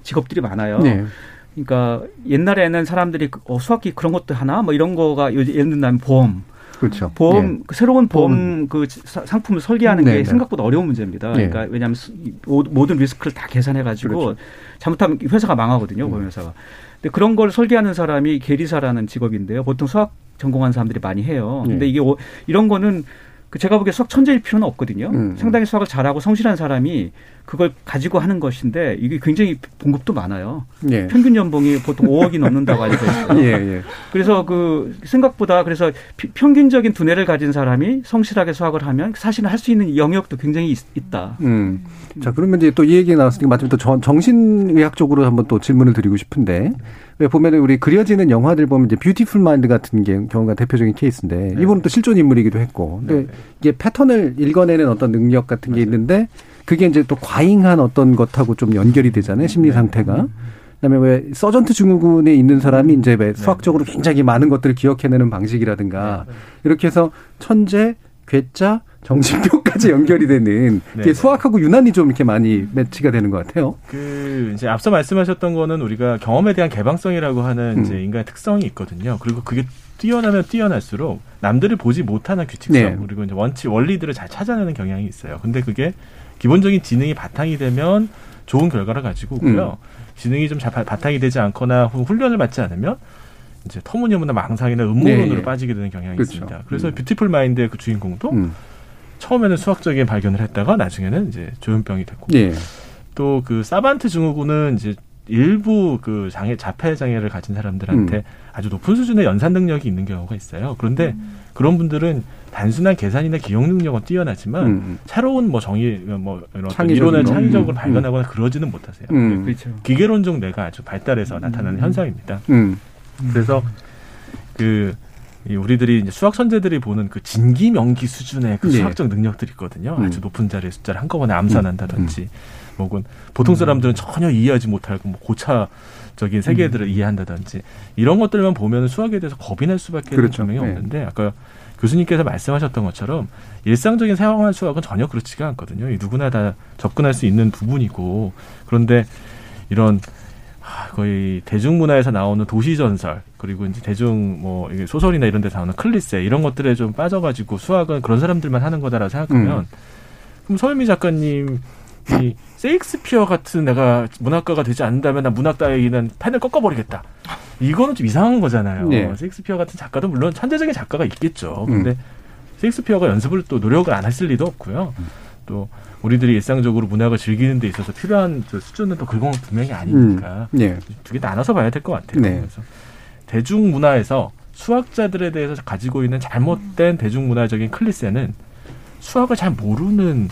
직업들이 많아요. 네. 그러니까 옛날에는 사람들이 그, 어, 수학기 그런 것도 하나 뭐 이런 거가 요- 예를 들면 보험, 그렇죠. 보험 예. 그 새로운 보험, 보험. 그 사- 상품을 설계하는 네, 게 네. 생각보다 어려운 문제입니다. 네. 그러니까 왜냐하면 수- 모- 모든 리스크를 다 계산해 가지고 그렇죠. 잘못하면 회사가 망하거든요, 음. 보험회사가. 근데 그런 걸 설계하는 사람이 계리사라는 직업인데요. 보통 수학 전공한 사람들이 많이 해요. 근데 네. 이게 오- 이런 거는 그 제가 보기에 수학 천재일 필요는 없거든요. 음. 상당히 수학을 잘하고 성실한 사람이 그걸 가지고 하는 것인데 이게 굉장히 봉급도 많아요. 예. 평균 연봉이 보통 5억이 넘는다고 알려져 있어요. *laughs* 예, 예. 그래서 그 생각보다 그래서 피- 평균적인 두뇌를 가진 사람이 성실하게 수학을 하면 사실은 할 수 있는 영역도 굉장히 있, 다 음. 자, 그러면 이제 또 이 얘기 나왔으니까 마침 또 정- 정신의학 쪽으로 한번 또 질문을 드리고 싶은데, 왜 보면은 우리 그려지는 영화들 보면 이제 뷰티풀 마인드 같은 게 경우가 대표적인 케이스인데, 이분은 또 실존 인물이기도 했고, 근데 이게 패턴을 읽어내는 어떤 능력 같은 게 있는데, 그게 이제 또 과잉한 어떤 것하고 좀 연결이 되잖아요, 심리 상태가. 그다음에 왜 서번트 증후군에 있는 사람이 이제 왜 수학적으로 굉장히 많은 것들을 기억해내는 방식이라든가. 이렇게 해서 천재, 괴짜, 정신병 까지 연결이 되는 네. 수학하고 유난히 좀 이렇게 많이 매치가 되는 것 같아요. 그 이제 앞서 말씀하셨던 거는 우리가 경험에 대한 개방성이라고 하는 음. 이제 인간의 특성이 있거든요. 그리고 그게 뛰어나면 뛰어날수록 남들이 보지 못하는 규칙성 네. 그리고 이제 원칙 원리들을 잘 찾아내는 경향이 있어요. 근데 그게 기본적인 지능이 바탕이 되면 좋은 결과를 가지고 오고요. 지능이 좀 잘 바탕이 되지 않거나 훈련을 받지 않으면 이제 터무니없는 망상이나 음모론으로 네, 예. 빠지게 되는 경향이 그렇죠. 있습니다. 그래서 음. 뷰티풀 마인드의 그 주인공도 음. 처음에는 수학적인 발견을 했다가 나중에는 이제 조현병이 됐고 예. 또그 사반트 증후군은 이제 일부 그 장애 자폐 장애를 가진 사람들한테 음. 아주 높은 수준의 연산 능력이 있는 경우가 있어요. 그런데 그런 분들은 단순한 계산이나 기억 능력은 뛰어나지만 음. 새로운 뭐 정의 뭐 이런 이론을 거? 창의적으로 음. 발견하거나 그러지는 못하세요. 음. 그렇죠. 기계론적 뇌가 아주 발달해서 나타나는 현상입니다. 음. 그래서 그 이 우리들이 수학 천재들이 보는 그 진기 명기 수준의 그 네. 수학적 능력들이 있거든요. 음. 아주 높은 자리의 숫자를 한꺼번에 암산한다든지, 혹은 보통 사람들은 전혀 이해하지 못할 그뭐 고차적인 세계들을 이해한다든지 이런 것들만 보면 수학에 대해서 겁이 날 수밖에 그렇죠. 분명히 네. 없는데 아까 교수님께서 말씀하셨던 것처럼 일상적인 사용한 수학은 전혀 그렇지가 않거든요. 이 누구나 다 접근할 수 있는 부분이고 그런데 이런 아, 거의 대중문화에서 나오는 도시 전설 그리고 이제 대중 뭐 소설이나 이런 데서 나오는 클리세 이런 것들에 좀 빠져가지고 수학은 그런 사람들만 하는 거다라고 생각하면 음. 그럼 서현미 작가님 이 세익스피어 같은 내가 문학가가 되지 않는다면 나 문학 따위는 펜을 꺾어버리겠다. 이거는 좀 이상한 거잖아요. 네. 세익스피어 같은 작가도 물론 천재적인 작가가 있겠죠. 음. 근데 세익스피어가 연습을 또 노력을 안 했을 리도 없고요. 또 우리들이 일상적으로 문학을 즐기는 데 있어서 필요한 저 수준은 또 그건 분명히 아니니까 음. 예. 두개 나눠서 봐야 될 것 같아요. 네. 그래서 대중문화에서 수학자들에 대해서 가지고 있는 잘못된 대중문화적인 클리세는 수학을 잘 모르는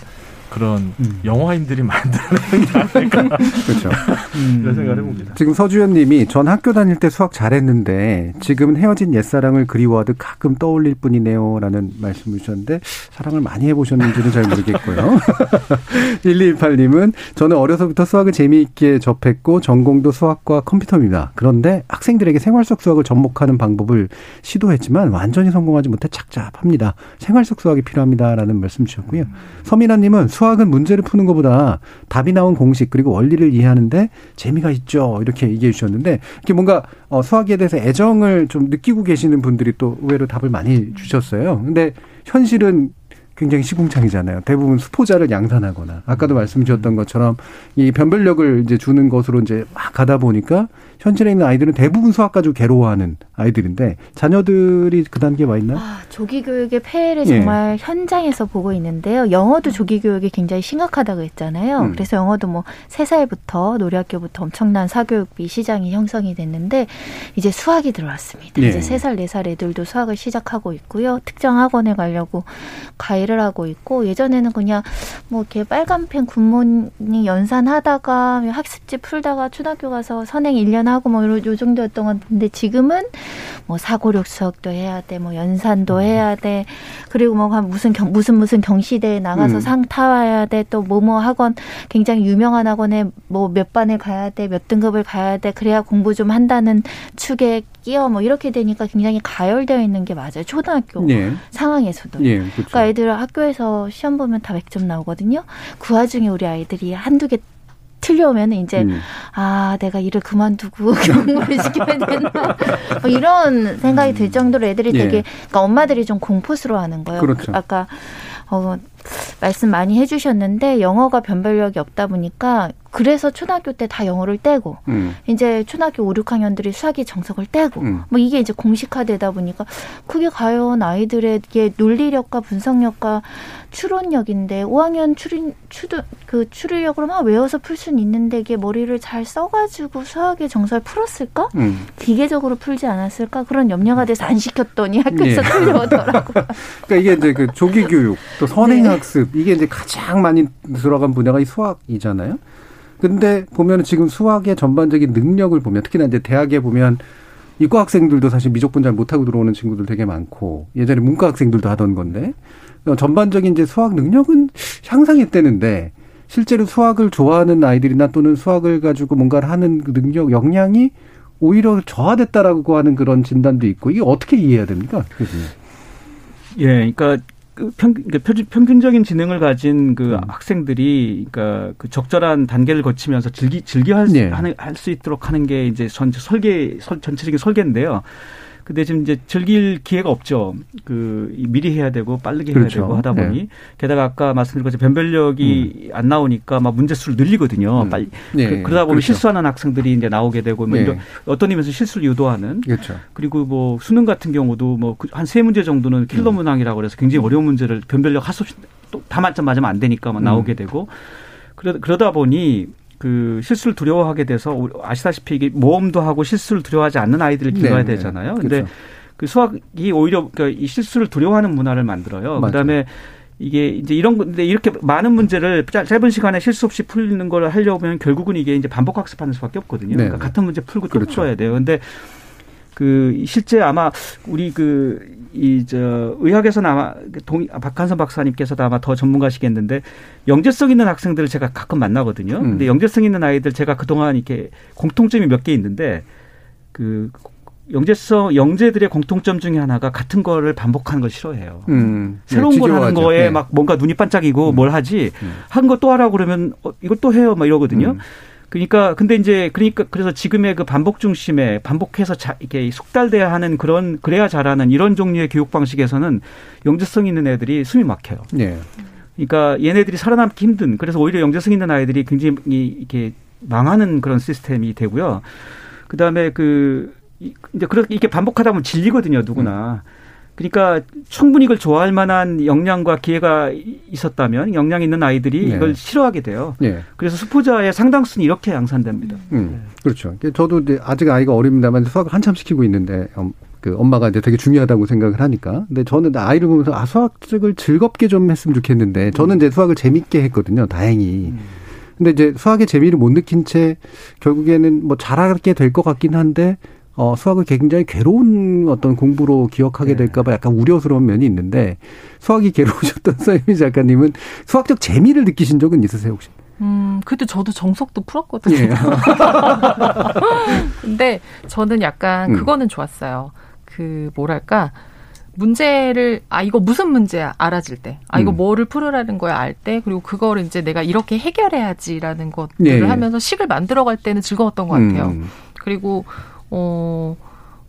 그런 영화인들이 만드는 게 아닐까 *laughs* 그렇죠. *laughs* 이런 생각을 해봅니다. 지금 서주현 님이 전 학교 다닐 때 수학 잘했는데 지금은 헤어진 옛사랑을 그리워하듯 가끔 떠올릴 뿐이네요. 라는 말씀을 주셨는데 사랑을 많이 해보셨는지는 잘 모르겠고요. *laughs* 1218님은 저는 어려서부터 수학을 재미있게 접했고 전공도 수학과 컴퓨터입니다. 그런데 학생들에게 생활 속 수학을 접목하는 방법을 시도했지만 완전히 성공하지 못해 착잡합니다. 생활 속 수학이 필요합니다. 라는 말씀 주셨고요. 서민아 님은 수학은 문제를 푸는 것보다 답이 나온 공식 그리고 원리를 이해하는데 재미가 있죠. 이렇게 얘기해 주셨는데 이렇게 뭔가 어, 수학에 대해서 애정을 좀 느끼고 계시는 분들이 또 의외로 답을 많이 주셨어요. 근데 현실은 굉장히 시궁창이잖아요. 대부분 수포자를 양산하거나 아까도 말씀 주셨던 것처럼 이 변별력을 이제 주는 것으로 이제 막 가다 보니까 현실에 있는 아이들은 대부분 수학 가지고 괴로워하는 아이들인데 자녀들이 그 단계에 와 있나요? 아, 조기 교육의 폐해를 예. 정말 현장에서 보고 있는데요. 영어도 조기 교육이 굉장히 심각하다고 했잖아요. 음. 그래서 영어도 뭐 세 살부터 노래학교부터 엄청난 사교육비 시장이 형성이 됐는데 이제 수학이 들어왔습니다. 예. 이제 세 살 네 살 애들도 수학을 시작하고 있고요. 특정 학원에 가려고 가입을 하고 있고 예전에는 그냥 뭐 이렇게 빨간 펜 굿모닝 연산하다가 학습지 풀다가 초등학교 가서 선행 1년 하고 뭐 요, 요 정도였던 건데 지금은 뭐 사고력 수학도 해야 돼, 뭐 연산도 해야 돼, 그리고 뭐한 무슨 경, 무슨 무슨 경시대에 나가서 음. 상 타와야 돼, 또 뭐뭐 학원 굉장히 유명한 학원에 뭐 몇 반을 가야 돼, 몇 등급을 가야 돼, 그래야 공부 좀 한다는 축에 끼어 뭐 이렇게 되니까 굉장히 가열되어 있는 게 맞아요. 초등학교 예. 상황에서도. 예, 그렇죠. 그러니까 애들 학교에서 시험 보면 다 100점 나오거든요. 그 와중에 우리 아이들이 한두 개 틀려오면 이제 음. 아 내가 일을 그만두고 *laughs* 공부를 시켜야 되나 뭐 이런 생각이 들 정도로 애들이 예. 되게 그러니까 엄마들이 좀 공포스러워하는 거예요. 그렇죠. 아까 어 말씀 많이 해주셨는데 영어가 변별력이 없다 보니까 그래서 초등학교 때 다 영어를 떼고 음. 이제 초등학교 5, 6학년들이 수학이 정석을 떼고 음. 뭐 이게 이제 공식화되다 보니까 그게 과연 아이들에게 논리력과 분석력과 추론력인데 5학년 추린 추도 그 추리력으로 막 외워서 풀 수는 있는데 이게 머리를 잘 써가지고 수학의 정서를 풀었을까? 음. 기계적으로 풀지 않았을까? 그런 염려가 돼서 안 시켰더니 학교에서 예. *laughs* 틀려오더라고. *laughs* 그러니까 이게 이제 그 조기 교육 또 선행 학습 이게 이제 가장 많이 들어간 분야가 이 수학이잖아요. 근데 보면은 지금 수학의 전반적인 능력을 보면 특히나 이제 대학에 보면 이과 학생들도 사실 미적분 잘 못하고 들어오는 친구들 되게 많고 예전에 문과 학생들도 하던 건데 어, 전반적인 이제 수학 능력은 향상했다는데 실제로 수학을 좋아하는 아이들이나 또는 수학을 가지고 뭔가를 하는 그 능력 역량이 오히려 저하됐다라고 하는 그런 진단도 있고 이게 어떻게 이해해야 됩니까? 교수님? 예, 그러니까 그 평, 그러니까 표준- 평균 적인 지능을 가진 음. 그 학생들이 그러니까 그 적절한 단계를 거치면서 즐기 즐겨 할수 네. 하는- 할수 있도록 하는 게 이제 전 설계 설, 전체적인 설계인데요. 근데 지금 이제 즐길 기회가 없죠. 그 미리 해야 되고 빠르게 그렇죠. 해야 되고 하다 보니 네. 게다가 아까 말씀드린 것처럼 변별력이 안 나오니까 막 문제 수를 늘리거든요. 음. 빨리 네. 그, 러다 보면 그렇죠. 실수하는 학생들이 이제 나오게 되고 뭐 네. 이런 어떤 의미에서 실수를 유도하는 그렇죠. 그리고 뭐 수능 같은 경우도 뭐 한 세 문제 정도는 킬러 음. 문항이라고 그래서 굉장히 어려운 문제를 변별력 할수 없이 또다 만점 맞으면 안 되니까 막 음. 나오게 되고 그러, 그러다 보니 그 실수를 두려워하게 돼서 아시다시피 이게 모험도 하고 실수를 두려워하지 않는 아이들을 길러야 네, 네. 되잖아요. 근데 그렇죠. 그 수학이 오히려 그러니까 이 실수를 두려워하는 문화를 만들어요. 맞아요. 그다음에 이게 이제 이런 건데 이렇게 많은 문제를 짧- 짧은 시간에 실수 없이 풀는 걸 하려면 결국은 이게 이제 반복 학습하는 수밖에 없거든요. 네, 그러니까 네. 같은 문제 풀고 또 그렇죠. 풀어야 돼요. 근데 그 실제 아마 우리 그 이 저 의학에서는 아마 동 박한선 박사님께서도 아마 더 전문가시겠는데 영재성 있는 학생들을 제가 가끔 만나거든요. 음. 근데 영재성 있는 아이들 제가 그동안 이렇게 공통점이 몇 개 있는데 그 영재성 영재들의 공통점 중에 하나가 같은 거를 반복하는 걸 싫어해요. 음. 새로운 네, 걸 하는. 거에 네. 막 뭔가 눈이 반짝이고 음. 뭘 하지 음. 한거 또 하라고 그러면 어, 이걸 또 해요 막 이러거든요. 음. 그러니까 근데 이제 그러니까 그래서 지금의 그 반복 중심에 반복해서 자, 이렇게 숙달돼야 하는 그런 그래야 잘하는 이런 종류의 교육 방식에서는 영재성 있는 애들이 숨이 막혀요. 네. 그러니까 얘네들이 살아남기 힘든 그래서 오히려 영재성 있는 아이들이 굉장히 이렇게 망하는 그런 시스템이 되고요. 그다음에 그 이- 이제 그렇게 이렇게 반복하다 보면 질리거든요, 누구나. 그러니까 충분히 이걸 좋아할 만한 역량과 기회가 이- 있었다면 역량 있는 아이들이 네. 이걸 싫어하게 돼요. 네. 그래서 수포자의 상당수는 이렇게 양산됩니다. 음, 그렇죠. 저도 아직 아이가 어립니다만 수학을 한참 시키고 있는데 엄- 그 엄마가 이제 되게 중요하다고 생각을 하니까. 근데 저는 아이를 보면서 아 수학을 즐겁게 좀 했으면 좋겠는데 저는 이제 수학을 재밌게 했거든요. 다행히. 근데 이제 수학의 재미를 못 느낀 채 결국에는 뭐 잘하게 될 것 같긴 한데 어, 수학을 굉장히 괴로운 어떤 공부로 기억하게 될까봐 약간 우려스러운 면이 있는데 수학이 괴로우셨던 *laughs* 서유미 작가님은 수학적 재미를 느끼신 적은 있으세요 혹시? 음, 그때 저도 정석도 풀었거든요. 예. *laughs* 근데 저는 약간 음. 그거는 좋았어요. 그 뭐랄까 문제를 아 이거 무슨 문제야 알아질 때, 아 이거 음. 뭐를 풀으라는 거야 알 때, 그리고 그거를 이제 내가 이렇게 해결해야지라는 것들을 예, 예. 하면서 식을 만들어갈 때는 즐거웠던 것 같아요. 음. 그리고 어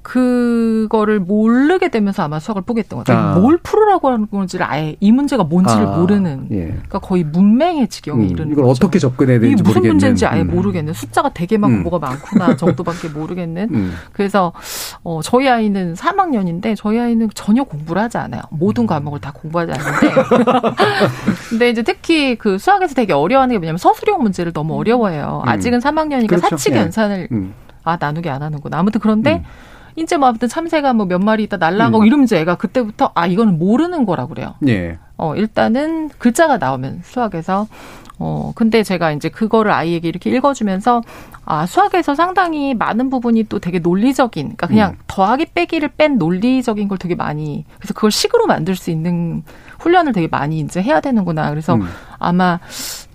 그거를 모르게 되면서 아마 수학을 포기했던 것 같아요. 아. 뭘 풀으라고 하는 건지를 아예 이 문제가 뭔지를 아, 모르는. 예. 그러니까 거의 문맹의 지경에 음, 이르는 이걸 거죠. 어떻게 접근해야 이게 되는지 무슨 모르겠는. 문제인지 아예 음. 모르겠는 숫자가 되게 많고 음. 뭐가 많구나 정도밖에 모르겠는 음. 그래서 어 저희 아이는 3학년인데 저희 아이는 전혀 공부를 하지 않아요 음. 모든 과목을 다 공부하지 않는데 *laughs* 근데 이제 특히 그 수학에서 되게 어려워하는 게 뭐냐면 서술형 문제를 너무 어려워해요 음. 아직은 3학년이니까 그렇죠. 사칙 예. 연산을 음. 아 나누게 안 하는구나 아무튼 그런데 이제 뭐 아무튼 참새가 뭐 몇 마리 있다 날라가고 음. 이러면서 애가 그때부터 아 이거는 모르는 거라 그래요 예. 어, 일단은 글자가 나오면 수학에서 어, 근데 제가 이제 그거를 아이에게 이렇게 읽어주면서 아, 수학에서 상당히 많은 부분이 또 되게 논리적인, 그러니까 그냥 음. 더하기 빼기를 뺀 논리적인 걸 되게 많이, 그래서 그걸 식으로 만들 수 있는 훈련을 되게 많이 이제 해야 되는구나. 그래서 음. 아마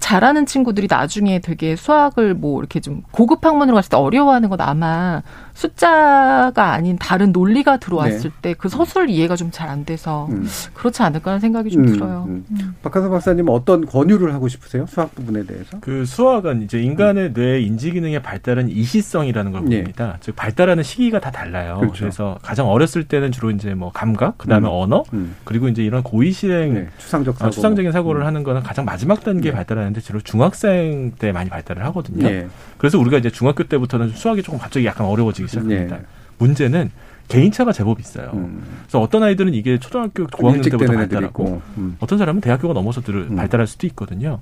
잘하는 친구들이 나중에 되게 수학을 뭐 이렇게 좀 고급 학문으로 갔을 때 어려워하는 건 아마 숫자가 아닌 다른 논리가 들어왔을 때그 서술 이해가 좀 잘 안 돼서 네. 음. 그렇지 않을까 하는 생각이 좀 음, 들어요. 음. 박한서 박사님 어떤 권유를 하고 싶으세요? 수학 부분에 대해서? 그 수학은 이제 인간의 뇌 인지 기능의 발달은 이시성이라는 걸 예. 봅니다. 즉 발달하는 시기가 다 달라요. 그렇죠. 그래서 가장 어렸을 때는 주로 이제 뭐 감각, 그다음에 음. 언어, 음. 그리고 이제 이런 고의 실행 네, 추상적 사고. 아, 추상적인 사고를 음. 하는 거는 가장 마지막 단계에 네. 발달하는데 주로 중학생 때 많이 발달을 하거든요. 예. 그래서 우리가 이제 중학교 때부터는 수학이 조금 갑자기 약간 어려워지기 시작합니다. 예. 문제는 개인차가 제법 있어요. 음. 그래서 어떤 아이들은 이게 초등학교 고학년 때부터 발달하고. 음. 어떤 사람은 대학교가 넘어서 들 음. 발달할 수도 있거든요.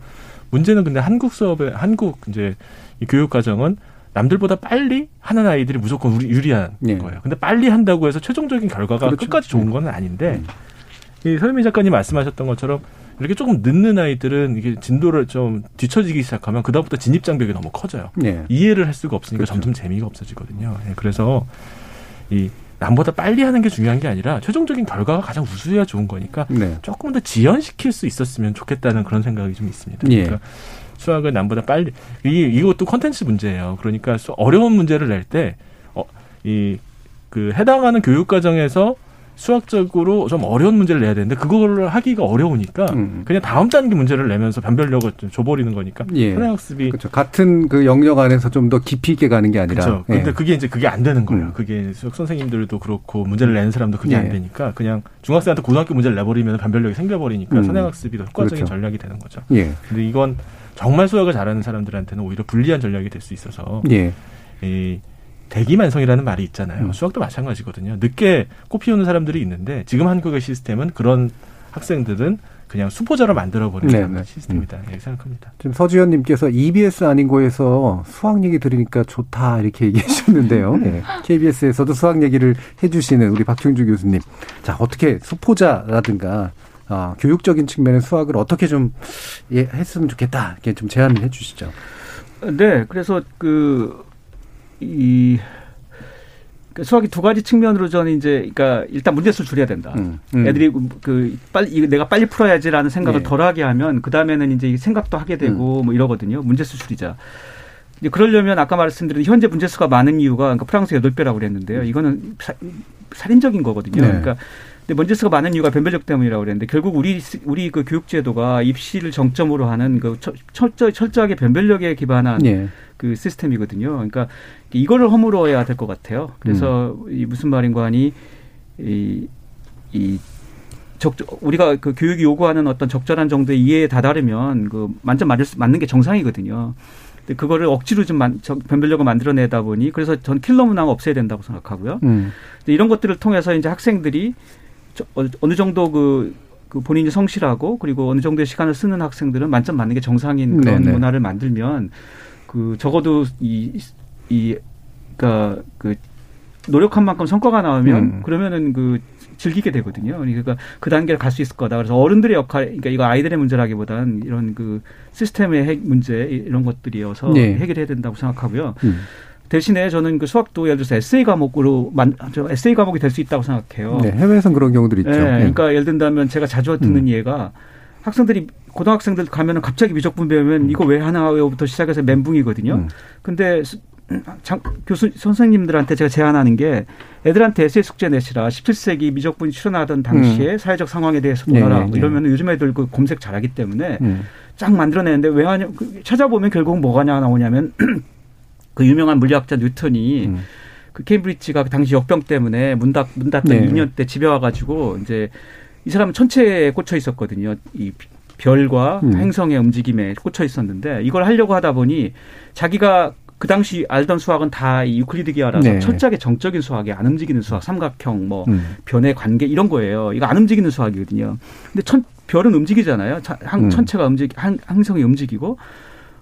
문제는 근데 한국 수업의 한국 이제 이 교육 과정은 남들보다 빨리 하는 아이들이 무조건 우리 유리한 예. 거예요. 근데 빨리 한다고 해서 최종적인 결과가 그렇죠. 끝까지 좋은 음. 건 아닌데 음. 이 서유미 작가님 말씀하셨던 것처럼 이렇게 조금 늦는 아이들은 이게 진도를 좀 뒤처지기 시작하면 그다음부터 진입 장벽이 너무 커져요. 예. 이해를 할 수가 없으니까 그렇죠. 점점 재미가 없어지거든요. 예, 그래서 이 남보다 빨리 하는 게 중요한 게 아니라 최종적인 결과가 가장 우수해야 좋은 거니까 네. 조금 더 지연시킬 수 있었으면 좋겠다는 그런 생각이 좀 있습니다. 예. 그러니까 수학을 남보다 빨리 이 이것도 컨텐츠 문제예요. 그러니까 수- 어려운 문제를 낼 때 어, 이 그 해당하는 교육 과정에서 수학적으로 좀 어려운 문제를 내야 되는데 그거를 하기가 어려우니까 음. 그냥 다음 단계 문제를 내면서 변별력을 좀 줘버리는 거니까 예. 선행학습이 그렇죠. 같은 그 영역 안에서 좀 더 깊이 있게 가는 게 아니라. 그렇죠. 예. 근데 그게 이제 그게 안 되는 거예요. 음. 그게 수학 선생님들도 그렇고 문제를 내는 사람도 그게 예. 안 되니까 그냥 중학생한테 고등학교 문제를 내버리면 변별력이 생겨버리니까 음. 선행학습이 더 효과적인 그렇죠. 전략이 되는 거죠. 예. 근데 이건 정말 수학을 잘하는 사람들한테는 오히려 불리한 전략이 될 수 있어서 예. 이 대기만성이라는 말이 있잖아요. 음. 수학도 마찬가지거든요. 늦게 꽃 피우는 사람들이 있는데 지금 한국의 시스템은 그런 학생들은 그냥 수포자로 만들어버리는 네, 네. 시스템이다. 이렇게 생각합니다. 지금 서주현님께서 EBS 아닌 거에서 수학 얘기 들으니까 좋다 이렇게 얘기하셨는데요. *laughs* 예. KBS에서도 수학 얘기를 해주시는 우리 박형주 교수님. 자 어떻게 수포자라든가 아, 교육적인 측면의 수학을 어떻게 좀 예, 했으면 좋겠다 이렇게 좀 제안을 해주시죠. 네, 그래서 그, 이, 그 수학이 두 가지 측면으로 저는 이제, 그러니까 일단 문제수를 줄여야 된다. 음, 음. 애들이 그, 빨리, 내가 빨리 풀어야지라는 생각을 네. 덜 하게 하면, 그 다음에는 이제 생각도 하게 되고, 뭐 이러거든요. 문제수 줄이자. 이제 그러려면 아까 말씀드린 현재 문제수가 많은 이유가, 그러니까 프랑스 8배라고 그랬는데요. 이거는 사, 살인적인 거거든요. 네. 그러니까 근데 문제수가 많은 이유가 변별력 때문이라고 그랬는데 결국 우리 우리 그 교육제도가 입시를 정점으로 하는 그 철- 철저 철저하게 변별력에 기반한 예. 그 시스템이거든요. 그러니까 이거를 허물어야 될 것 같아요. 그래서 음. 이 무슨 말인고 하니 이, 이 적, 우리가 그 교육이 요구하는 어떤 적절한 정도의 이해에 다다르면 그 만점 맞을 수, 맞는 게 정상이거든요. 근데 그거를 억지로 좀 만, 적- 변별력을 만들어내다 보니 그래서 전 킬러 문화가 없어야 된다고 생각하고요. 음. 이런 것들을 통해서 이제 학생들이 저- 어- 어느 정도 그, 그 본인이 성실하고 그리고 어느 정도의 시간을 쓰는 학생들은 만점 맞는 게 정상인 그런 네네. 문화를 만들면 그 적어도 이, 이, 그니까 그 노력한 만큼 성과가 나오면 음. 그러면은 그 즐기게 되거든요. 그러니까 그 단계를 갈 수 있을 거다. 그래서 어른들의 역할, 그러니까 이거 아이들의 문제라기보다는 이런 그 시스템의 핵 문제 이런 것들이어서 네. 해결해야 된다고 생각하고요. 음. 대신에 저는 그 수학도 예를 들어서 에세이 과목으로 만, 저 에세이 과목이 될 수 있다고 생각해요. 네, 해외에선 그런 경우들이 있죠. 예, 예. 그러니까 예를 든다면 제가 자주 듣는 음. 예가 학생들이 고등학생들 가면은 갑자기 미적분 배우면 이거 왜 하나 왜부터 시작해서 멘붕이거든요. 음. 근데 수- 장, 교수 선생님들한테 제가 제안하는 게 애들한테 에세이 숙제 내시라 17세기 미적분이 출현하던 당시에 사회적 상황에 대해서 네, 보라 네, 네. 이러면 요즘 애들 그 검색 잘하기 때문에 음. 쫙 만들어내는데 왜 하냐 그 찾아보면 결국 뭐가 나오냐면 그 유명한 물리학자 뉴턴이 음. 그 케임브리지가 그 당시 역병 때문에 문 닫, 문 닫던 네. 2년 때 집에 와가지고 이제 이 사람은 천체에 꽂혀 있었거든요. 이 별과 음. 행성의 움직임에 꽂혀 있었는데 이걸 하려고 하다 보니 자기가 그 당시 알던 수학은 다 이 유클리드 기하라서 네. 철저하게 정적인 수학이 안 움직이는 수학, 삼각형, 뭐 음. 변의 관계 이런 거예요. 이거 안 움직이는 수학이거든요. 근데 천, 별은 움직이잖아요. 음. 천체가 움직, 항, 항성이 움직이고.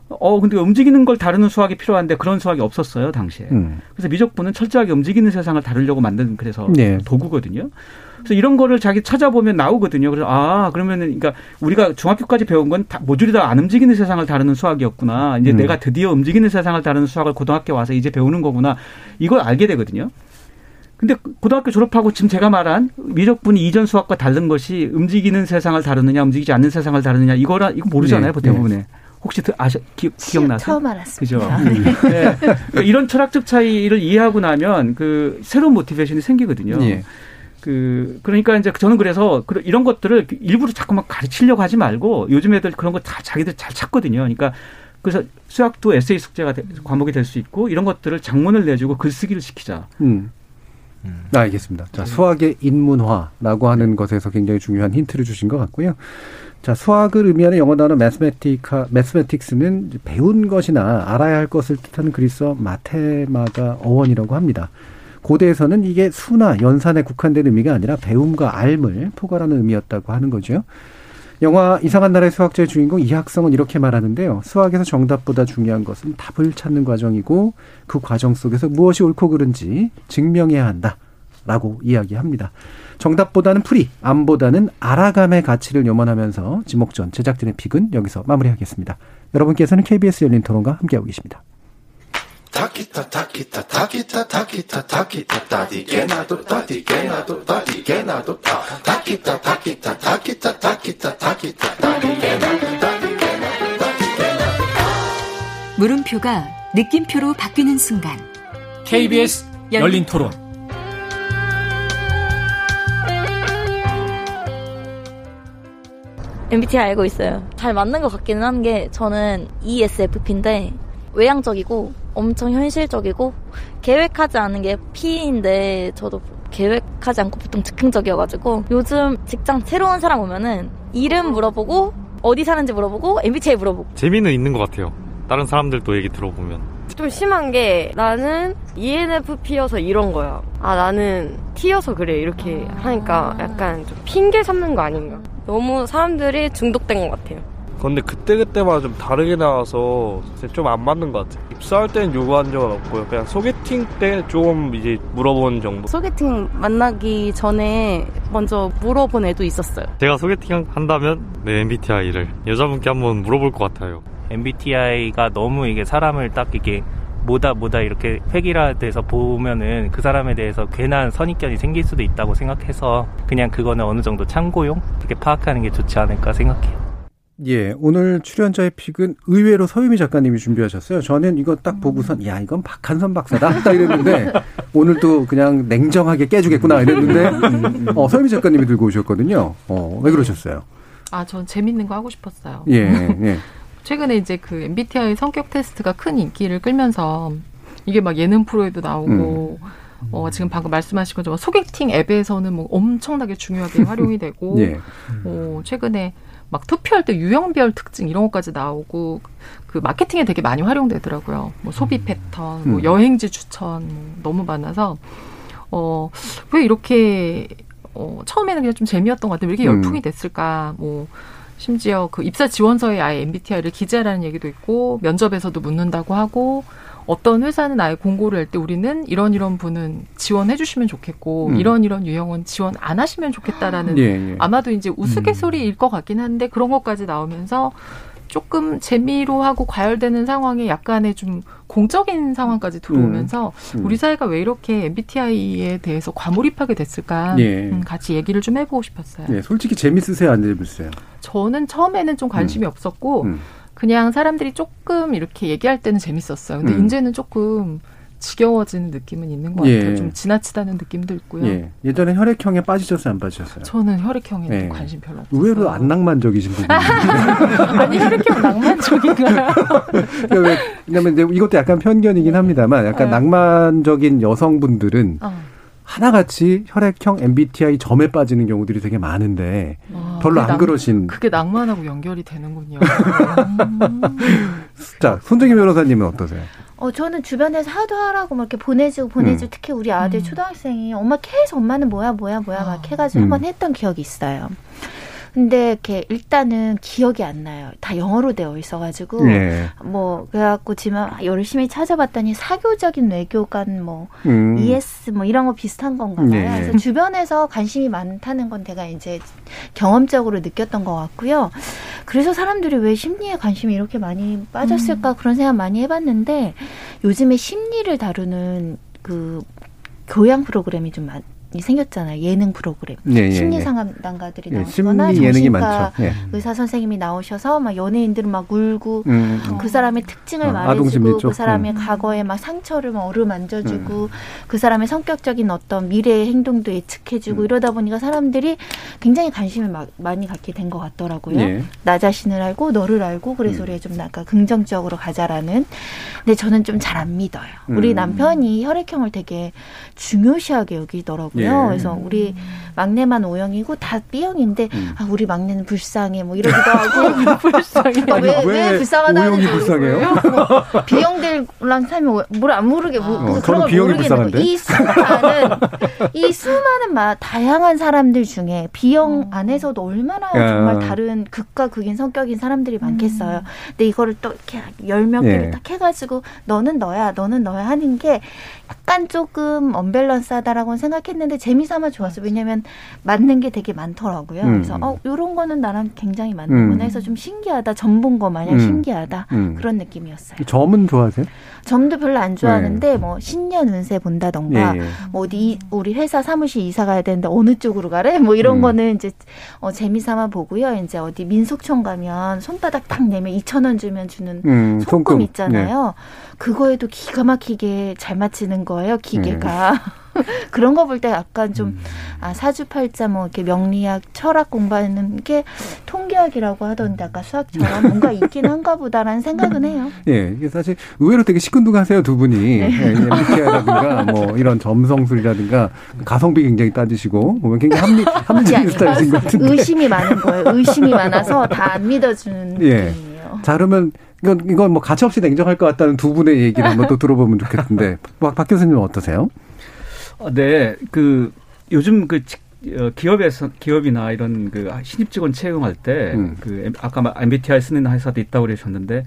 어, 근데 움직이는 걸 다루는 수학이 필요한데 그런 수학이 없었어요, 당시에. 음. 그래서 미적분은 철저하게 움직이는 세상을 다루려고 만든 그래서 네. 도구거든요. 그래서 이런 거를 자기 찾아보면 나오거든요. 그래서 아 그러면은 그러니까 우리가 중학교까지 배운 건 다 모듈이 다안 움직이는 세상을 다루는 수학이었구나. 이제 음. 내가 드디어 움직이는 세상을 다루는 수학을 고등학교 와서 이제 배우는 거구나. 이걸 알게 되거든요. 근데 고등학교 졸업하고 지금 제가 말한 미적분이 이전 수학과 다른 것이 움직이는 세상을 다루느냐 움직이지 않는 세상을 다루느냐 이거라 이거 모르잖아요. 네, 대부분에. 혹시 드- 아셔 기, 기억나세요? 처음 알았습니다. 그죠. 네. 그러니까 이런 철학적 차이를 이해하고 나면 그 새로운 모티베이션이 생기거든요. 예. 그 그러니까 이제 저는 그래서 그- 이런 것들을 일부러 자꾸만 가르치려고 하지 말고 요즘 애들 그런 거 다 자기들 잘 찾거든요. 그러니까 그래서 수학도 에세이 숙제가 되- 과목이 될 수 있고 이런 것들을 장문을 내주고 글쓰기를 시키자. 음. 아, 알겠습니다. 자, 수학의 인문화라고 하는 것에서 굉장히 중요한 힌트를 주신 것 같고요. 자, 수학을 의미하는 영어 단어 매스메틱스는 이제 배운 것이나 알아야 할 것을 뜻하는 그리스어 마테마가 어원이라고 합니다. 고대에서는 이게 수나 연산에 국한된 의미가 아니라 배움과 알을 포괄하는 의미였다고 하는 거죠. 영화 이상한 나라의 수학자의 주인공 이학성은 이렇게 말하는데요. 수학에서 정답보다 중요한 것은 답을 찾는 과정이고 그 과정 속에서 무엇이 옳고 그른지 증명해야 한다. 라고 이야기합니다. 정답보다는 풀이, 암보다는 알아감의 가치를 염원하면서 지목전 제작진의 픽은 여기서 마무리하겠습니다. 여러분께서는 KBS 열린 토론과 함께하고 계십니다. 물음표가 느낌표로 바뀌는 순간 KBS 열린 토론. MBTI 알고 있어요. 잘 맞는 것 같기는 한 게 저는 ESFP인데 외향적이고 엄청 현실적이고 계획하지 않은 게 P인데 저도 계획하지 않고 보통 즉흥적이어가지고 요즘 직장 새로운 사람 오면은 이름 물어보고 어디 사는지 물어보고 MBTI 물어보고 재미는 있는 것 같아요. 다른 사람들도 얘기 들어보면. 좀 심한 게 나는 ENFP여서 이런 거야. 아 나는 T여서 그래 이렇게 하니까 약간 좀 핑계 삼는 거 아닌가. 너무 사람들이 중독된 것 같아요. 근데 그때그때마다 좀 다르게 나와서 좀 안 맞는 것 같아요. 입사할 때는 요구한 적은 없고요. 그냥 소개팅 때좀 이제 물어본 정도. 소개팅 만나기 전에 먼저 물어본 애도 있었어요. 제가 소개팅 한다면 내 MBTI를 여자분께 한번 물어볼 것 같아요. MBTI가 너무 이게 사람을 딱 이게 뭐다 뭐다 이렇게 획일화돼서 보면은 그 사람에 대해서 괜한 선입견이 생길 수도 있다고 생각해서 그냥 그거는 어느 정도 참고용 이렇게 파악하는 게 좋지 않을까 생각해요. 예, 오늘 출연자의 픽은 의외로 서유미 작가님이 준비하셨어요. 저는 이거 딱 보고선 야 이건 박한선 박사다 딱 이랬는데 *laughs* 오늘 또 그냥 냉정하게 깨주겠구나 이랬는데 어, 서유미 작가님이 들고 오셨거든요. 어, 왜 그러셨어요? 아, 전 재밌는 거 하고 싶었어요. 예, *laughs* 예. 최근에 이제 그 MBTI 성격 테스트가 큰 인기를 끌면서 이게 막 예능 프로에도 나오고 어, 지금 방금 말씀하신 것처럼 소개팅 앱에서는 뭐 엄청나게 중요하게 *laughs* 활용이 되고 예. 어, 최근에 막 투표할 때 유형별 특징 이런 것까지 나오고 그 마케팅에 되게 많이 활용되더라고요. 뭐 소비 패턴, 뭐 음. 여행지 추천 뭐 너무 많아서 어, 왜 이렇게 어, 처음에는 그냥 좀 재미였던 것 같아요. 왜 이렇게 음. 열풍이 됐을까? 뭐 심지어 그 입사 지원서에 아예 MBTI를 기재하라는 얘기도 있고 면접에서도 묻는다고 하고 어떤 회사는 아예 공고를 할 때 우리는 이런 이런 분은 지원해 주시면 좋겠고 음. 이런 이런 유형은 지원 안 하시면 좋겠다라는 예, 예. 아마도 이제 우스갯소리일 것 같긴 한데 그런 것까지 나오면서 조금 재미로 하고 과열되는 상황에 약간의 좀 공적인 상황까지 들어오면서 음. 음. 우리 사회가 왜 이렇게 MBTI에 대해서 과몰입하게 됐을까 예. 음, 같이 얘기를 좀 해보고 싶었어요. 예, 솔직히 재밌으세요, 안 재밌으세요? 저는 처음에는 좀 관심이 없었고 음. 그냥 사람들이 조금 이렇게 얘기할 때는 재밌었어요. 근데 음. 이제는 조금 지겨워지는 느낌은 있는 것 예. 같아요. 좀 지나치다는 느낌도 있고요. 예. 예전에 혈액형에 빠지셨어요, 안 빠지셨어요? 저는 혈액형에 예. 관심 별로 없어요. 의외로 안 낭만적이신 부분이 *laughs* 아니 혈액형 낭만적인가요? *laughs* 왜- 왜냐면 이것도 약간 편견이긴 합니다만 약간 네. 낭만적인 여성분들은 어. 하나같이 혈액형 MBTI 점에 빠지는 경우들이 되게 많은데 아, 별로 안 낭- 그러신 그게 낭만하고 연결이 되는군요. *laughs* 자 손정희 변호사님은 어떠세요? 어, 저는 주변에서 하도 하라고 막 이렇게 보내주고 보내주고 음. 특히 우리 아들 초등학생이 엄마 계속 엄마는 뭐야 뭐야 뭐야 막 해가지고 음. 한번 했던 기억이 있어요. 근데 이렇게 일단은 기억이 안 나요. 다 영어로 되어 있어가지고 예. 뭐 그래갖고 지금 열심히 찾아봤더니 사교적인 외교관 뭐 음. ES 뭐 이런 거 비슷한 건가 봐요. 네. 그래서 주변에서 관심이 많다는 건 제가 이제 경험적으로 느꼈던 것 같고요. 그래서 사람들이 왜 심리에 관심이 이렇게 많이 빠졌을까 그런 생각 많이 해봤는데 요즘에 심리를 다루는 그 교양 프로그램이 좀 많이 생겼잖아요. 예능 프로그램. 네, 예, 심리 예. 상담가들이 예, 나오거나 심리 예능이 정신과. 예. 의사 선생님이 나오셔서 막 연예인들은 막 울고 음. 그 사람의 특징을 어, 말해주고. 그 사람의 음. 과거의 막 상처를 막 어루만져주고 그 사람의 성격적인 어떤 미래의 행동도 예측해주고 음. 이러다 보니까 사람들이 굉장히 관심을 막 많이 갖게 된 것 같더라고요. 예. 나 자신을 알고 너를 알고 그래서 음. 우리가 좀 약간 긍정적으로 가자라는. 근데 저는 좀 잘 안 믿어요. 우리 음. 남편이 혈액형을 되게 중요시하게 여기더라고요. 예. 그래서 우리 막내만 O형이고 다 B형인데 음. 아 우리 막내는 불쌍해 뭐 이러기도 하고 *laughs* 불쌍해 아니, 왜, 왜 왜 불쌍하다는 O형이 불쌍해요? B형들랑 살면 뭘안 모르게 뭐, 어, 그런 걸 B형이. 불쌍한데? 이 수많은 이 수많은 막 다양한 사람들 중에 B형 안에서도 얼마나 야. 정말 다른 극과 극인 성격인 사람들이 많겠어요. 근데 이거를 또 이렇게 열 몇 개를 예. 딱 해가지고 너는 너야, 너는 너야 하는 게 약간 조금 언밸런스하다라고 생각했는데 재미삼아 좋았어요. 왜냐면 맞는 게 되게 많더라고요. 음. 그래서 어 요런 거는 나랑 굉장히 맞는구나 음. 해서 좀 신기하다. 전 본 거 마냥 음. 신기하다. 음. 그런 느낌이었어요. 점은 좋아하세요? 점도 별로 안 좋아하는데 뭐 신년 운세 본다던가 네. 예, 예. 뭐 어디 이- 우리 회사 사무실 이사 가야 되는데 어느 쪽으로 가래? 뭐 이런 음. 거는 이제 어 재미삼아 보고요. 이제 어디 민속촌 가면 손바닥 딱 내면 2천 원 주면 주는 음, 손금 손금. 있잖아요. 그거에도 기가 막히게 잘 맞히는 거예요. 기계가. *laughs* *laughs* 그런 거 볼 때 약간 좀 음. 아, 사주팔자 뭐 이렇게 명리학, 철학 공부하는 게 통계학이라고 하던데 아까 수학처럼 뭔가 있긴 한가 보다라는 생각은 해요. *laughs* 예, 이게 사실 의외로 되게 시큰둥하세요 두 분이 네. 예, MBTI라든가 뭐 이런 점성술이라든가 가성비 굉장히 따지시고 보면 굉장히 합리 *laughs* 합리적인 스타일이신 것 같은데. 의심이 많은 거예요. 의심이 많아서 다 안 믿어주는 예. 느낌이에요. 자 그러면 이건 이건 뭐 가치 없이 냉정할 것 같다는 두 분의 얘기를 한번 또 들어보면 좋겠는데 박, 박 교수님은 어떠세요? 어, 네, 그 요즘 그 직- 어, 기업에서 기업이나 이런 그 신입 직원 채용할 때 음. 그 아까 말- MBTI 쓰는 회사도 있다고 그러셨는데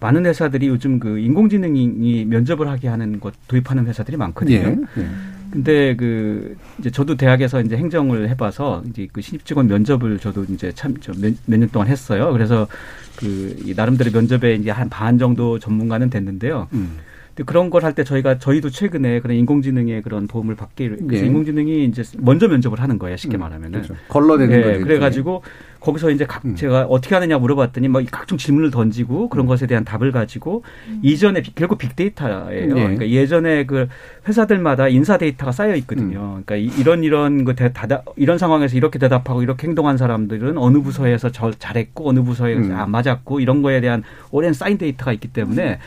많은 회사들이 요즘 그 인공지능이 면접을 하게 하는 것 도입하는 회사들이 많거든요. 예. 예. 근데 그 이제 저도 대학에서 이제 행정을 해봐서 이제 그 신입 직원 면접을 저도 이제 참몇 년 동안 했어요. 그래서 그이 나름대로 면접에 이제 한 반 정도 전문가는 됐는데요. 음. 그런 걸 할 때 저희가 저희도 최근에 그런 인공지능의 그런 도움을 받기 그래서 예. 인공지능이 이제 먼저 면접을 하는 거예요. 쉽게 말하면은. 그렇죠. 걸러내는 예, 거죠, 음. 그래가지고 거기서 이제 각 제가 어떻게 하느냐 물어봤더니 뭐 각종 질문을 던지고 그런 것에 대한 답을 가지고 이전에 비- 결국 빅데이터예요. 예. 그러니까 예전에 그 회사들마다 인사 데이터가 쌓여 있거든요. 그러니까 이- 이런 이런 그 대, 다, 이런 상황에서 이렇게 대답하고 이렇게 행동한 사람들은 어느 부서에서 저 잘했고 어느 부서에 음. 안 맞았고 이런 거에 대한 오랜 쌓인 데이터가 있기 때문에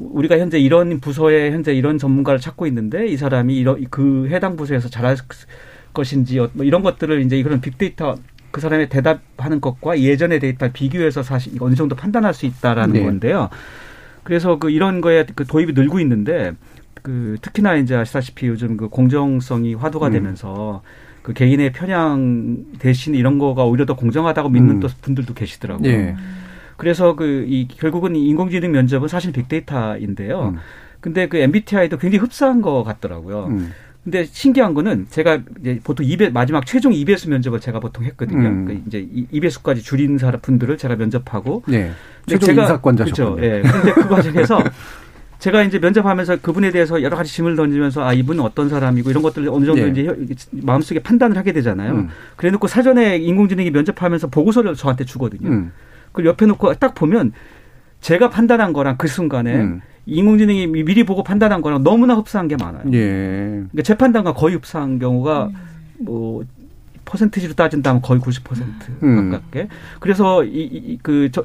우리가 현재 이런 부서에 현재 이런 전문가를 찾고 있는데 이 사람이 이런 그 해당 부서에서 잘할 것인지 어, 뭐 이런 것들을 이제 그런 빅데이터 그 사람의 대답하는 것과 예전의 데이터를 비교해서 사실 어느 정도 판단할 수 있다라는 네. 건데요. 그래서 그 이런 거에 그 도입이 늘고 있는데 그 특히나 이제 아시다시피 요즘 그 공정성이 화두가 음. 되면서 그 개인의 편향 대신 이런 거가 오히려 더 공정하다고 믿는 음. 또 분들도 계시더라고요. 예. 그래서 그 이 결국은 이 인공지능 면접은 사실 빅데이터인데요. 음. 근데 그 MBTI도 굉장히 흡사한 것 같더라고요. 음. 근데 신기한 거는 제가 이제 보통 2배, 마지막 최종 2배수 면접을 제가 보통 했거든요. 음. 그 이제 2배수까지 줄인 사람 분들을 제가 면접하고. 예. 근데 최종 인사권자셨군요. 그렇죠. 예. 근데 그 과정에서 *laughs* 제가 이제 면접하면서 그분에 대해서 여러 가지 질문을 던지면서 아 이분은 어떤 사람이고 이런 것들을 어느 정도 예. 이제 혀- 마음속에 판단을 하게 되잖아요. 음. 그래놓고 사전에 인공지능이 면접하면서 보고서를 저한테 주거든요. 음. 그걸 옆에 놓고 딱 보면 제가 판단한 거랑 그 순간에 음. 인공지능이 미- 미리 보고 판단한 거랑 너무나 흡사한 게 많아요. 예. 그러니까 제 판단과 거의 흡사한 경우가 뭐 퍼센티지로 따진다면 거의 90% 음. 가깝게. 그래서 이그저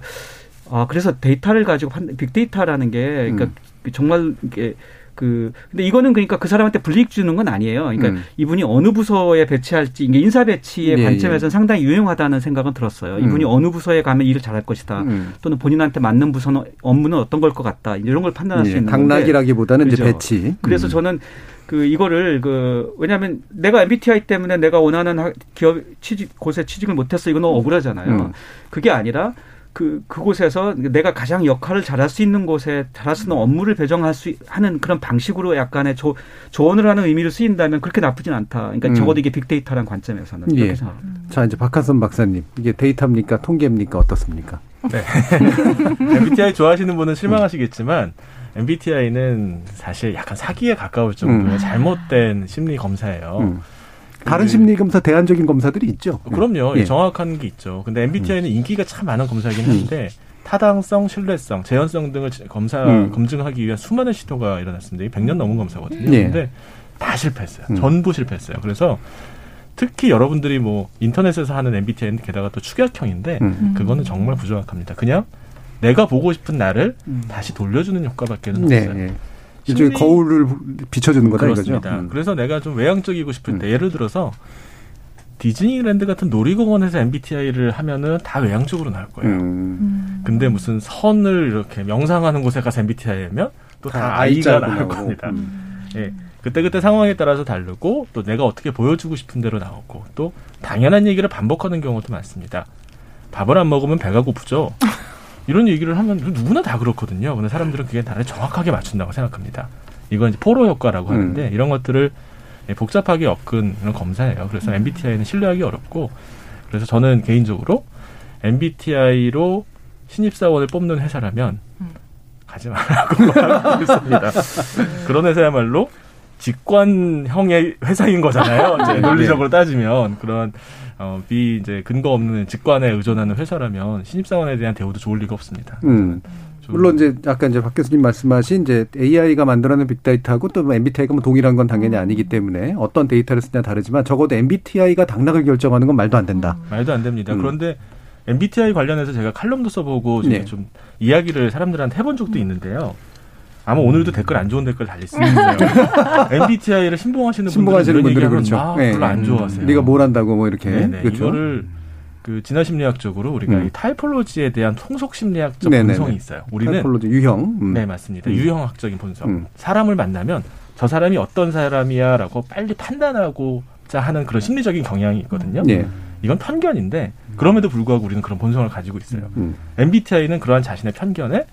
아, 그래서 데이터를 가지고 판, 빅데이터라는 게, 그러니까 음. 그 정말 이게 그 근데 이거는 그러니까 그 사람한테 불이익 주는 건 아니에요. 그러니까 음. 이분이 어느 부서에 배치할지 이게 인사 배치의 예, 관점에서는 상당히 유용하다는 생각은 들었어요. 음. 이분이 어느 부서에 가면 일을 잘할 것이다. 음. 또는 본인한테 맞는 부서는 업무는 어떤 걸 것 같다. 이런 걸 판단할 수 예, 있는 건데. 당락이라기보다는 이제 그죠. 배치. 그래서 음. 저는 그 이거를 그 왜냐하면 내가 MBTI 때문에 내가 원하는 하- 기업 취직 곳에 취직을 못했어 이건 억울하잖아요. 음. 그게 아니라 그 그곳에서 내가 가장 역할을 잘할 수 있는 곳에 잘할 수 있는 업무를 배정할 수 하는 그런 방식으로 약간의 조, 조언을 하는 의미로 쓰인다면 그렇게 나쁘진 않다. 그러니까 음. 적어도 이게 빅데이터라는 관점에서는 예. 그렇게 생각합니다. 자 이제 박한선 박사님 이게 데이터입니까 통계입니까 어떻습니까? 네. *laughs* MBTI 좋아하시는 분은 실망하시겠지만 MBTI는 사실 약간 사기에 가까울 정도의 음. 잘못된 심리 검사예요. 음. 다른 심리 검사 대안적인 검사들이 있죠. 그럼요. 예. 정확한 게 있죠. 근데 MBTI는 인기가 참 많은 검사이긴 한데 타당성, 신뢰성, 재현성 등을 검사 음. 검증하기 위한 수많은 시도가 일어났습니다. 이 100년 넘은 검사거든요. 예. 근데 다 실패했어요. 음. 전부 실패했어요. 그래서 특히 여러분들이 뭐 인터넷에서 하는 MBTI는 게다가 또 축약형인데 음. 그거는 정말 부정확합니다. 그냥 내가 보고 싶은 나를 다시 돌려주는 효과밖에는 네. 없어요. 예. 일종의 거울을 비춰주는 거다 그렇습니다. 이거죠. 음. 그래서 내가 좀 외향적이고 싶을 때 예를 들어서 디즈니랜드 같은 놀이공원에서 MBTI를 하면은 다 외향적으로 나올 거예요. 음. 근데 무슨 선을 이렇게 명상하는 곳에 가서 MBTI면 또 다 I자로 나올 나오고. 겁니다. 음. 예. 그때그때 상황에 따라서 다르고 또 내가 어떻게 보여주고 싶은 대로 나오고 또 당연한 얘기를 반복하는 경우도 많습니다. 밥을 안 먹으면 배가 고프죠. *laughs* 이런 얘기를 하면 누구나 다 그렇거든요. 근데 사람들은 그게 나를 정확하게 맞춘다고 생각합니다. 이건 이제 포로 효과라고 하는데 음. 이런 것들을 예, 복잡하게 엮은 이런 검사예요. 그래서 MBTI는 신뢰하기 어렵고 그래서 저는 개인적으로 MBTI로 신입사원을 뽑는 회사라면 가지 말라고 *laughs* 하고 있습니다. 그런 회사야말로 직관형의 회사인 거잖아요. 이제 네. 논리적으로 따지면 그런 어, 비 이제 근거 없는 직관에 의존하는 회사라면 신입사원에 대한 대우도 좋을 리가 없습니다. 음. 물론 이제 아까 이제 박 교수님 말씀하신 이제 AI가 만들어낸 빅데이터하고 또 MBTI가 뭐 동일한 건 당연히 아니기 때문에 어떤 데이터를 쓰냐 다르지만 적어도 MBTI가 당락을 결정하는 건 말도 안 된다. 말도 안 됩니다. 음. 그런데 MBTI 관련해서 제가 칼럼도 써보고 좀, 네. 좀 이야기를 사람들한테 해본 적도 있는데요. 아마 오늘도 댓글 안 좋은 댓글 수 있는데요. *laughs* MBTI를 신봉하시는 신봉하시는 분들은 이런 얘기하면 그렇죠. 막 네. 별로 안 좋아하세요. 네가 뭘 한다고 뭐 이렇게 네네. 그렇죠. 이거를 그 진화 심리학적으로 우리가 음. 이 타이폴로지에 대한 통속 심리학적 네네네. 본성이 있어요. 우리는 타이폴로지 유형. 음. 네 맞습니다. 음. 유형학적인 본성. 음. 사람을 만나면 저 사람이 어떤 사람이야라고 빨리 판단하고자 하는 그런 심리적인 경향이 있거든요. 네. 이건 편견인데 그럼에도 불구하고 우리는 그런 본성을 가지고 있어요. 음. MBTI는 그러한 자신의 편견에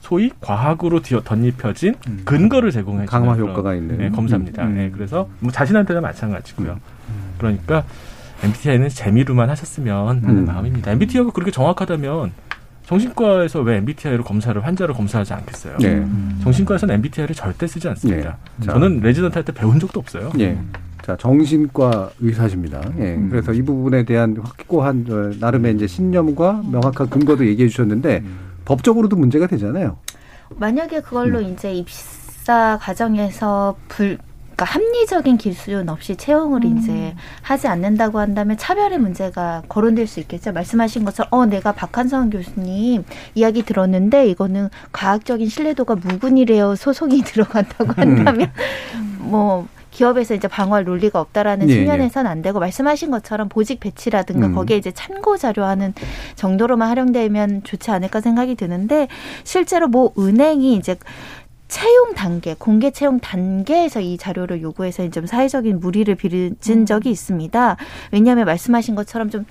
소위 과학으로 뒤어 덧입혀진 근거를 제공해 주는 강화 효과가 있는. 네, 검사입니다. 음. 네, 그래서 뭐 자신한테는 마찬가지고요. 그러니까 MBTI는 재미로만 하셨으면 하는 음. 마음입니다. MBTI가 그렇게 정확하다면 정신과에서 왜 MBTI로 검사를 환자를 검사하지 않겠어요? 네. 정신과에서는 MBTI를 절대 쓰지 않습니다. 네. 자. 저는 레지던트 할 때 배운 적도 없어요. 예. 자, 정신과 의사십니다. 예. 그래서 이 부분에 대한 확고한 어, 나름의 이제 신념과 명확한 근거도 얘기해 주셨는데 법적으로도 문제가 되잖아요. 만약에 그걸로 이제 입사 과정에서 불 그러니까 합리적인 기준 없이 채용을 이제 하지 않는다고 한다면 차별의 문제가 거론될 수 있겠죠. 말씀하신 것처럼 어 내가 박한성 교수님 이야기 들었는데 이거는 과학적인 신뢰도가 무근이래요 소송이 *laughs* 들어간다고 한다면 뭐 기업에서 이제 방어할 논리가 없다라는 예, 측면에서는 안 되고 말씀하신 것처럼 보직 배치라든가 음. 거기에 이제 참고 자료하는 정도로만 활용되면 좋지 않을까 생각이 드는데 실제로 뭐 은행이 이제 채용 단계, 공개 채용 단계에서 이 자료를 요구해서 좀 사회적인 무리를 빚은 적이 있습니다. 왜냐하면 말씀하신 것처럼 좀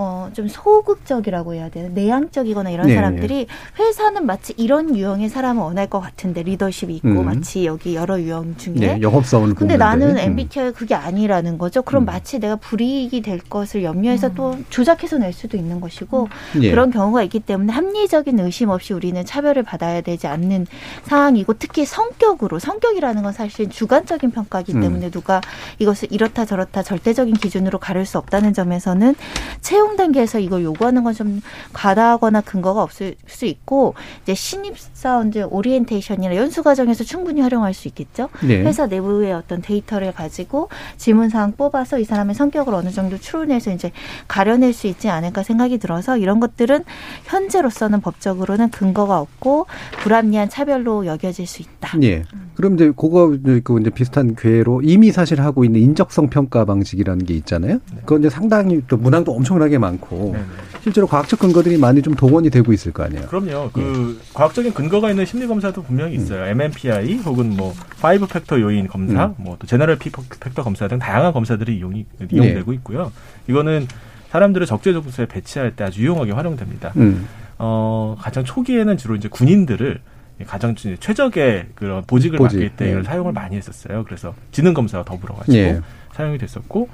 어, 좀 소극적이라고 해야 되나? 내향적이거나 이런 네, 사람들이 회사는 마치 이런 유형의 사람을 원할 것 같은데 리더십이 있고 음. 마치 여기 여러 유형 중에 네, 영업사원을 근데. 나는 음. MBTI 그게 아니라는 거죠. 그럼 마치 내가 불이익이 될 것을 염려해서 또 조작해서 낼 수도 있는 것이고 예. 그런 경우가 있기 때문에 합리적인 의심 없이 우리는 차별을 받아야 되지 않는 상황이고 특히 성격으로 성격이라는 건 사실 주관적인 평가이기 음. 때문에 누가 이것을 이렇다 저렇다 절대적인 기준으로 가릴 수 없다는 점에서는 채용 단계에서 이걸 요구하는 건 좀 과다하거나 근거가 없을 수 있고 이제 신입 사원들 오리엔테이션이나 연수 과정에서 충분히 활용할 수 있겠죠. 네. 회사 내부의 어떤 데이터를 가지고 질문 사항 뽑아서 이 사람의 성격을 어느 정도 추론해서 이제 가려낼 수 있지 않을까 생각이 들어서 이런 것들은 현재로서는 법적으로는 근거가 없고 불합리한 차별로 여겨질 수 있다. 예. 그럼 이제 그거 이제 그 이제 비슷한 궤로 이미 사실 하고 있는 인적성 평가 방식이라는 게 있잖아요. 그건 이제 상당히 또 문항도 엄청나게 많고 실제로 과학적 근거들이 많이 좀 동원이 되고 있을 거 아니에요. 그럼요. 그 과학적인 근거가 있는 심리 검사도 분명히 있어요. MMPI 혹은 뭐 five factor 요인 검사, 음. 뭐또 general P factor 검사 등 다양한 검사들이 이용이 이용되고 있고요. 이거는 사람들을 적재적소에 배치할 때 아주 유용하게 활용됩니다. 음. 어, 가장 초기에는 주로 이제 군인들을 가장 최적의 그런 보직을 보직, 맡길 때 예. 이걸 사용을 많이 했었어요. 그래서 지능 검사와 더불어 가지고 예. 사용이 됐었고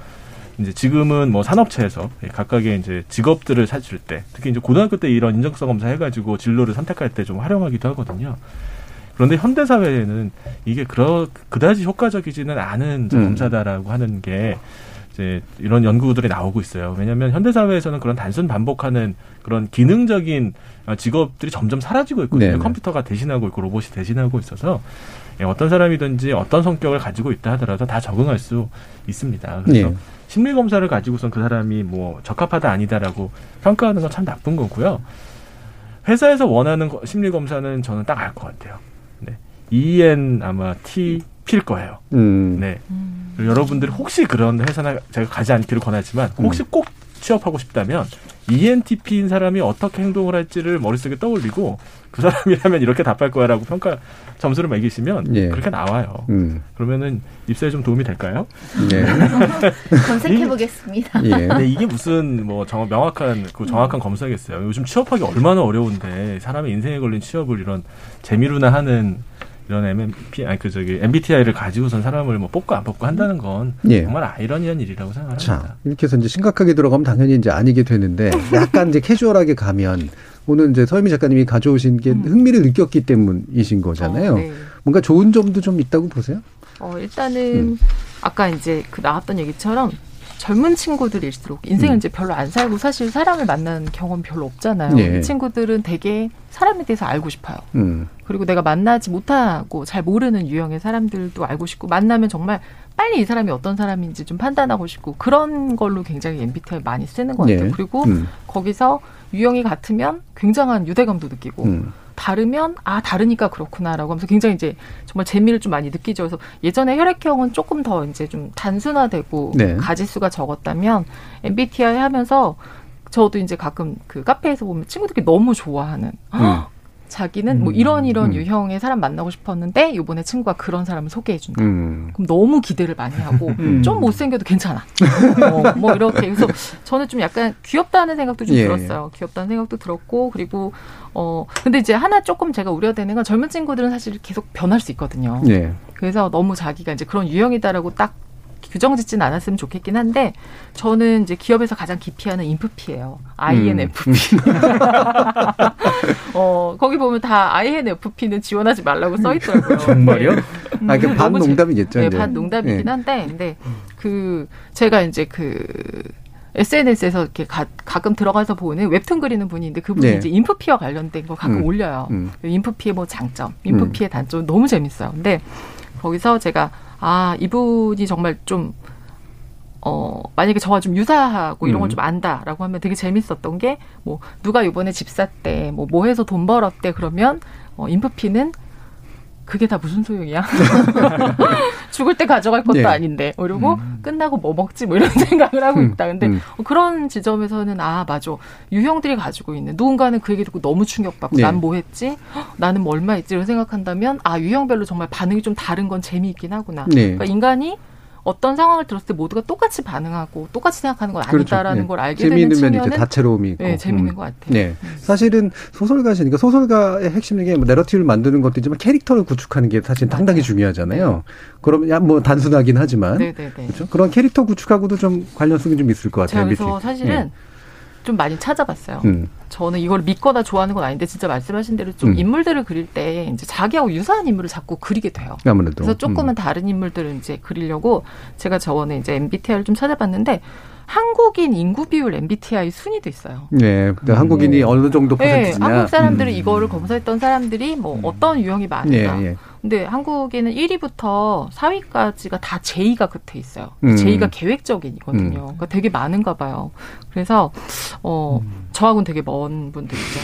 이제 지금은 뭐 산업체에서 각각의 이제 직업들을 찾을 때 특히 이제 고등학교 때 이런 인정성 검사 해가지고 진로를 선택할 때 좀 활용하기도 하거든요. 그런데 현대 사회에는 이게 그러 그다지 효과적이지는 않은 음. 검사다라고 하는 게 이제 이런 연구들이 나오고 있어요. 왜냐하면 현대 사회에서는 그런 단순 반복하는 그런 기능적인 어, 직업들이 점점 사라지고 있거든요. 네네. 컴퓨터가 대신하고 있고 로봇이 대신하고 있어서 예, 어떤 사람이든지 어떤 성격을 가지고 있다 하더라도 다 적응할 수 있습니다. 그래서 예. 심리 검사를 가지고선 그 사람이 뭐 적합하다 아니다라고 평가하는 건 참 나쁜 거고요. 회사에서 원하는 거- 심리 검사는 저는 딱 알 것 같아요. 네. EN 아마 T P일 거예요. 음. 네. 그리고 여러분들이 혹시 그런 회사나 제가 가지 않기를 권하지만 혹시 음. 꼭 취업하고 싶다면 ENTP인 사람이 어떻게 행동을 할지를 머릿속에 떠올리고 그 사람이라면 이렇게 답할 거야라고 평가 점수를 매기시면 예. 그렇게 나와요. 음. 그러면은 입사에 좀 도움이 될까요? 네. *laughs* 검색해 보겠습니다. 예. 근데 이게 무슨 뭐 정, 명확한 그 정확한 검사겠어요. 요즘 취업하기 얼마나 어려운데 사람의 인생에 걸린 취업을 이런 재미로나 하는 이런 MMP 아니 그 저기 MBTI를 가지고선 사람을 뭐 뽑고 안 뽑고 한다는 건 예. 정말 아이러니한 일이라고 생각합니다. 자, 이렇게 해서 이제 심각하게 들어가면 당연히 이제 아니게 되는데 약간 이제 캐주얼하게 가면 오늘 이제 서유미 작가님이 가져오신 게 흥미를 느꼈기 때문이신 거잖아요. 어, 네. 뭔가 좋은 점도 좀 있다고 보세요? 어, 일단은 음. 아까 이제 그 나왔던 얘기처럼 젊은 친구들일수록 인생을 음. 이제 별로 안 살고 사실 사람을 만나는 경험 별로 없잖아요. 예. 이 친구들은 되게 사람에 대해서 알고 싶어요. 음. 그리고 내가 만나지 못하고 잘 모르는 유형의 사람들도 알고 싶고 만나면 정말 빨리 이 사람이 어떤 사람인지 좀 판단하고 싶고 그런 걸로 굉장히 MBTI 많이 쓰는 것 같아요. 예. 그리고 음. 거기서 유형이 같으면 굉장한 유대감도 느끼고 음. 다르면 아 다르니까 그렇구나라고 하면서 굉장히 이제 정말 재미를 좀 많이 느끼죠. 그래서 예전에 혈액형은 조금 더 이제 좀 단순화되고 네. 가지수가 적었다면 MBTI 하면서 저도 이제 가끔 그 카페에서 보면 친구들이 너무 좋아하는 음. 자기는 뭐 이런 이런 음. 유형의 사람 만나고 싶었는데 이번에 친구가 그런 사람을 소개해 준다. 음. 그럼 너무 기대를 많이 하고 *laughs* 음. 좀 못생겨도 괜찮아. 어, 뭐 이렇게 그래서 저는 좀 약간 귀엽다는 생각도 좀 예. 들었어요. 귀엽다는 생각도 들었고 그리고 어 근데 이제 하나 조금 제가 우려되는 건 젊은 친구들은 사실 계속 변할 수 있거든요. 예. 그래서 너무 자기가 이제 그런 유형이다라고 딱 규정 짓진 않았으면 좋겠긴 한데 저는 이제 기업에서 가장 기피하는 인프피예요. INFP. *laughs* 어 거기 보면 다 INFP는 지원하지 말라고 써 있더라고요. 정말요? 음, 아, 그반 너무 재- 농담이겠죠. 네, 이제. 반 농담이긴 예. 한데, 근데 그 제가 이제 그 SNS에서 이렇게 가, 가끔 들어가서 보는 웹툰 그리는 분이 있는데 그분이 네. 이제 인프피와 관련된 거 가끔 음. 올려요. 음. 인프피의 뭐 장점, 인프피의 단점 너무 재밌어요. 근데 거기서 제가 아 이분이 정말 좀 어, 만약에 저와 좀 유사하고 이런 걸 음. 좀 안다라고 하면 되게 재밌었던 게, 뭐, 누가 이번에 집 샀대, 뭐, 뭐 해서 돈 벌었대, 그러면, 어, 인프피는 그게 다 무슨 소용이야? *laughs* 죽을 때 가져갈 것도 네. 아닌데. 그리고 끝나고 뭐 먹지? 뭐 이런 *laughs* 생각을 하고 음, 있다. 근데 음. 어, 그런 지점에서는 아, 맞아. 유형들이 가지고 있는 누군가는 그 얘기 듣고 너무 충격받고 네. 난뭐 했지? 헉, 나는 뭐 얼마 했지? 이런 생각한다면 아, 유형별로 정말 반응이 좀 다른 건 재미있긴 하구나. 네. 그러니까 인간이 어떤 상황을 들었을 때 모두가 똑같이 반응하고 똑같이 생각하는 건 아니다라는 네. 걸 알게 재미있는 되는 측면은 다채로움이 있고. 네, 재미있는 음. 것 같아요. 네. 사실은 소설가시니까 소설가의 핵심인 게 뭐 내러티브를 만드는 것도 있지만 캐릭터를 구축하는 게 사실 상당히 중요하잖아요. 그러면 야, 뭐 단순하긴 하지만 네, 네, 네. 그렇죠? 그런 캐릭터 구축하고도 좀 관련성이 좀 있을 것 같아요. 그래서 MBTI. 사실은 좀 많이 찾아봤어요. 음. 저는 이걸 믿거나 좋아하는 건 아닌데 진짜 말씀하신 대로 좀 음. 인물들을 그릴 때 이제 자기하고 유사한 인물을 자꾸 그리게 돼요. 아무래도. 그래서 조금은 음. 다른 인물들을 이제 그리려고 제가 저번에 이제 MBTI를 좀 찾아봤는데 한국인 인구 비율 MBTI 순위도 있어요. 네. 근데 한국인이 어느 정도 네, 퍼센트냐. 한국 사람들은 음. 이거를 검사했던 사람들이 뭐 어떤 유형이 많다. 예, 예. 근데 한국에는 1위부터 4위까지가 다 J가 끝에 있어요. 음. J가 계획적인이거든요. 음. 그러니까 되게 많은가 봐요. 그래서 어 저하고는 되게 먼 분들이죠.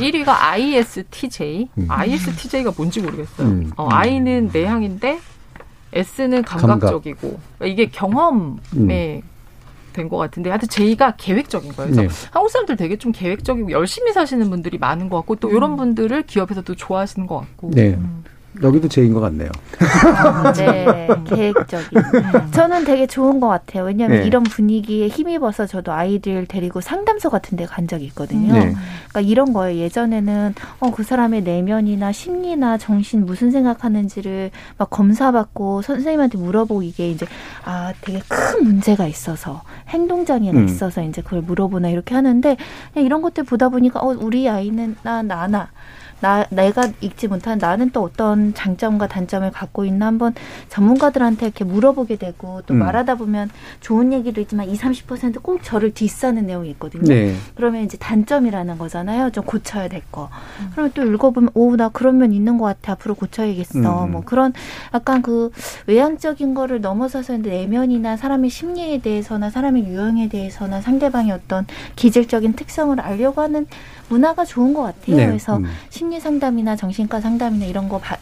1위가 ISTJ. ISTJ가 뭔지 모르겠어요. 음. 어, I는 내향인데 S는 감각적이고 그러니까 이게 경험에 된것 같은데 하여튼 J가 계획적인 거예요. 그래서 네. 한국 사람들 되게 좀 계획적이고 열심히 사시는 분들이 많은 것 같고 또 이런 분들을 기업에서도 좋아하시는 것 같고 네. 여기도 제인 것 같네요. 네, *laughs* 계획적인. 저는 되게 좋은 것 같아요. 왜냐하면 네. 이런 분위기에 힘입어서 저도 아이들 데리고 상담소 같은 데 간 적이 있거든요. 네. 그러니까 이런 거예요. 예전에는 어, 그 사람의 내면이나 심리나 정신 무슨 생각하는지를 막 검사받고 선생님한테 물어보고 이게 이제 아 되게 큰 문제가 있어서 행동장애가 음. 있어서 이제 그걸 물어보나 이렇게 하는데 그냥 이런 것들 보다 보니까 어 우리 아이는 나 나나 나 내가 읽지 못한 나는 또 어떤 장점과 단점을 갖고 있나 한번 전문가들한테 이렇게 물어보게 되고 또 음. 말하다 보면 좋은 얘기도 있지만 2, 30%꼭 저를 디스하는 내용이 있거든요. 네. 그러면 이제 단점이라는 거잖아요. 좀 고쳐야 될 거. 그러면 또 읽어보면 오 나 그런 면 있는 것 같아. 앞으로 고쳐야겠어. 음. 뭐 그런 약간 그 외향적인 거를 넘어서서 내면이나 사람의 심리에 대해서나 사람의 유형에 대해서나 상대방의 어떤 기질적인 특성을 알려고 하는 문화가 좋은 것 같아요. 네. 그래서 음. 심리 상담이나 정신과 상담이나 이런 거 받,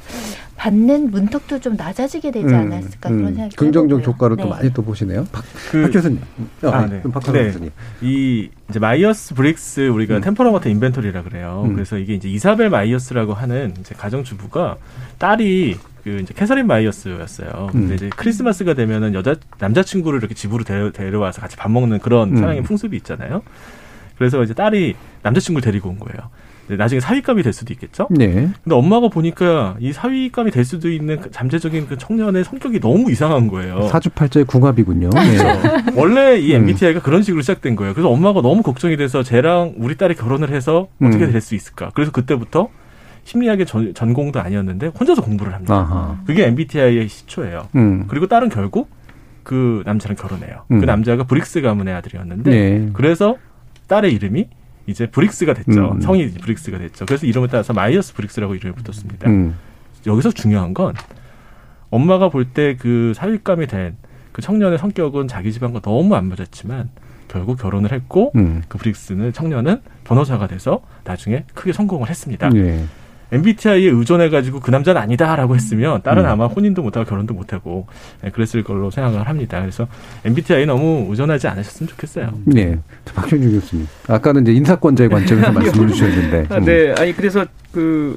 받는 문턱도 좀 낮아지게 되지 않았을까 그런 생각이 음. 긍정적 해보고요. 효과를 또 네. 많이 또 보시네요. 박, 그- 박 교수님. 어, 아, 아니, 네. 그럼 박하선 네. 교수님. 이 이제 마이어스 브릭스 우리가 temperament inventory라 그래요. 음. 그래서 이게 이제 이사벨 마이어스라고 하는 이제 가정주부가 딸이 그 이제 캐서린 마이어스였어요. 근데 음. 이제 크리스마스가 되면은 여자 남자친구를 이렇게 집으로 데, 데려와서 같이 밥 먹는 그런 음. 서양의 풍습이 있잖아요. 그래서 이제 딸이 남자친구를 데리고 온 거예요. 나중에 사위감이 될 수도 있겠죠. 네. 근데 엄마가 보니까 이 사위감이 될 수도 있는 그 잠재적인 그 청년의 성격이 너무 이상한 거예요. 사주팔자의 궁합이군요. 네. 원래 이 음. MBTI가 그런 식으로 시작된 거예요. 그래서 엄마가 너무 걱정이 돼서 쟤랑 우리 딸이 결혼을 해서 어떻게 음. 될수 있을까. 그래서 그때부터 심리학의 전, 전공도 아니었는데 혼자서 공부를 합니다. 아하. 그게 MBTI의 시초예요. 음. 그리고 딸은 결국 그 남자랑 결혼해요. 음. 그 남자가 브릭스 가문의 아들이었는데 네. 그래서 딸의 이름이 이제 브릭스가 됐죠. 음. 성이 브릭스가 됐죠. 그래서 이름을 따라서 마이어스 브릭스라고 이름이 붙었습니다. 음. 여기서 중요한 건 엄마가 볼 때 그 사윗감이 된 그 청년의 성격은 자기 집안과 너무 안 맞았지만 결국 결혼을 했고 음. 그 브릭스는 청년은 변호사가 돼서 나중에 크게 성공을 했습니다. 예. MBTI에 의존해가지고 그 남자는 아니다라고 했으면 딸은 음. 아마 혼인도 못하고 결혼도 못하고 예, 그랬을 걸로 생각을 합니다. 그래서 MBTI 너무 의존하지 않으셨으면 좋겠어요. 네. 박현주 교수님. 아까는 이제 인사권자의 관점에서 *laughs* 말씀을 주셨는데. 아, 네, 아니 그래서 그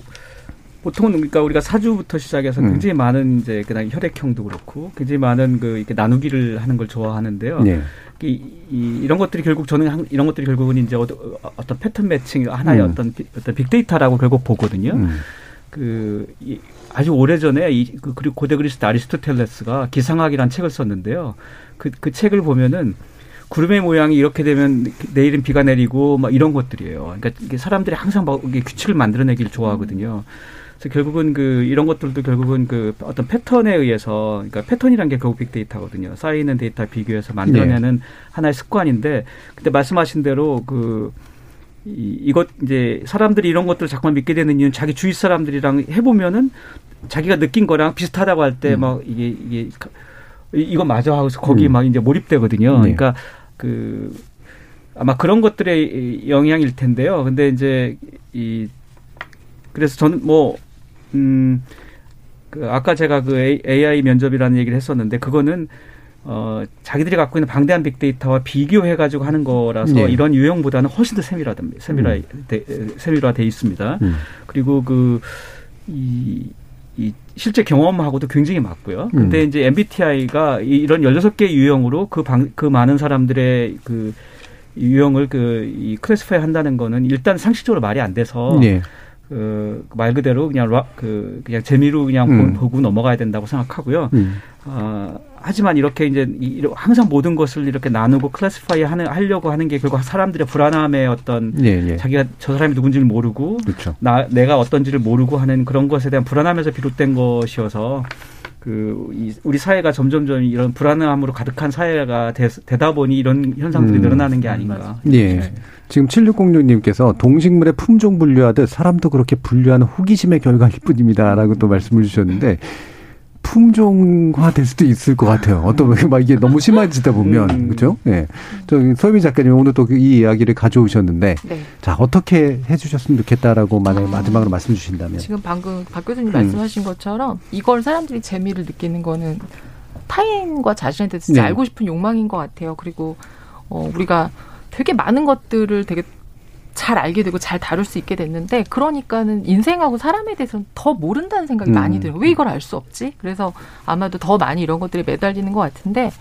보통은 그러니까 우리가 사주부터 시작해서 음. 굉장히 많은 이제 그다음 혈액형도 그렇고 굉장히 많은 그 이렇게 나누기를 하는 걸 좋아하는데요. 네. 이, 이, 이런 것들이 결국 저는 한- 이런 것들이 결국은 이제 어떤, 어떤 pattern matching 하나의 음. 어떤 비- 어떤 빅데이터라고 결국 보거든요. 음. 그 이, 아주 오래 전에 이, 그, 그리고 고대 그리스 아리스토텔레스가 기상학이라는 책을 썼는데요. 그, 그 책을 보면은 구름의 모양이 이렇게 되면 내일은 비가 내리고 막 이런 것들이에요. 그러니까 사람들이 항상 막 이게 규칙을 만들어내기를 좋아하거든요. 그래서 결국은 그 이런 것들도 결국은 그 어떤 패턴에 의해서 그러니까 패턴이란 게 결국 빅데이터거든요. 쌓이는 데이터 비교해서 만들어내는 하나의 습관인데 근데 말씀하신 대로 그 이, 이것 이제 사람들이 이런 것들을 자꾸만 믿게 되는 이유는 자기 주위 사람들이랑 해보면은 자기가 느낀 거랑 비슷하다고 할 때막 이게 이게 이거 맞아 하고서 거기 음. 막 이제 몰입되거든요. 네. 그러니까 그 아마 그런 것들의 영향일 텐데요. 근데 이제 이 그래서 저는 뭐 음, 그 아까 제가 그 AI 면접이라는 얘기를 했었는데 그거는 어 자기들이 갖고 있는 방대한 빅데이터와 비교해 가지고 하는 거라서 네. 이런 유형보다는 훨씬 더 세밀하답니다. 세밀화 음. 돼, 세밀화돼 있습니다. 음. 그리고 그 이, 이 실제 경험하고도 굉장히 맞고요. 근데 음. 이제 MBTI가 이런 16개 유형으로 그 방, 그 많은 사람들의 그 유형을 그, 이 클래시파이 한다는 거는 일단 상식적으로 말이 안 돼서 네. 그, 말 그대로 그냥 라, 그, 그냥 재미로 그냥 음. 보- 보고 넘어가야 된다고 생각하고요. 음. 어, 하지만 이렇게 이제 이- 항상 모든 것을 이렇게 나누고 클래시파이 하는, 하려고 하는 게 결국 사람들의 불안함의 어떤 예, 예. 자기가 저 사람이 누군지를 모르고 그렇죠. 나 내가 어떤지를 모르고 하는 그런 것에 대한 불안함에서 비롯된 것이어서 그 이, 우리 사회가 점점점 이런 불안함으로 가득한 사회가 되, 다 보니 이런 현상들이 음. 늘어나는 게 아닌가. 예. 지금 7606님께서 동식물의 품종 분류하듯 사람도 그렇게 분류하는 호기심의 결과일 뿐입니다라고 또 말씀을 주셨는데 품종화 될 수도 있을 것 같아요. 어떤 막 이게 너무 심해지다 보면 음. 그렇죠? 예. 저기 서유미 작가님 오늘 또 이 이야기를 가져오셨는데 네. 자 어떻게 해주셨으면 좋겠다라고 만약 에 마지막으로 말씀 주신다면 지금 방금 박 교수님 음. 말씀하신 것처럼 이걸 사람들이 재미를 느끼는 거는 타인과 자신에 대해서 진짜 네. 알고 싶은 욕망인 것 같아요. 그리고 어, 우리가 되게 많은 것들을 되게 잘 알게 되고 잘 다룰 수 있게 됐는데 그러니까는 인생하고 사람에 대해서는 더 모른다는 생각이 음. 많이 들어요. 왜 이걸 알 수 없지? 그래서 아마도 더 많이 이런 것들이 매달리는 것 같은데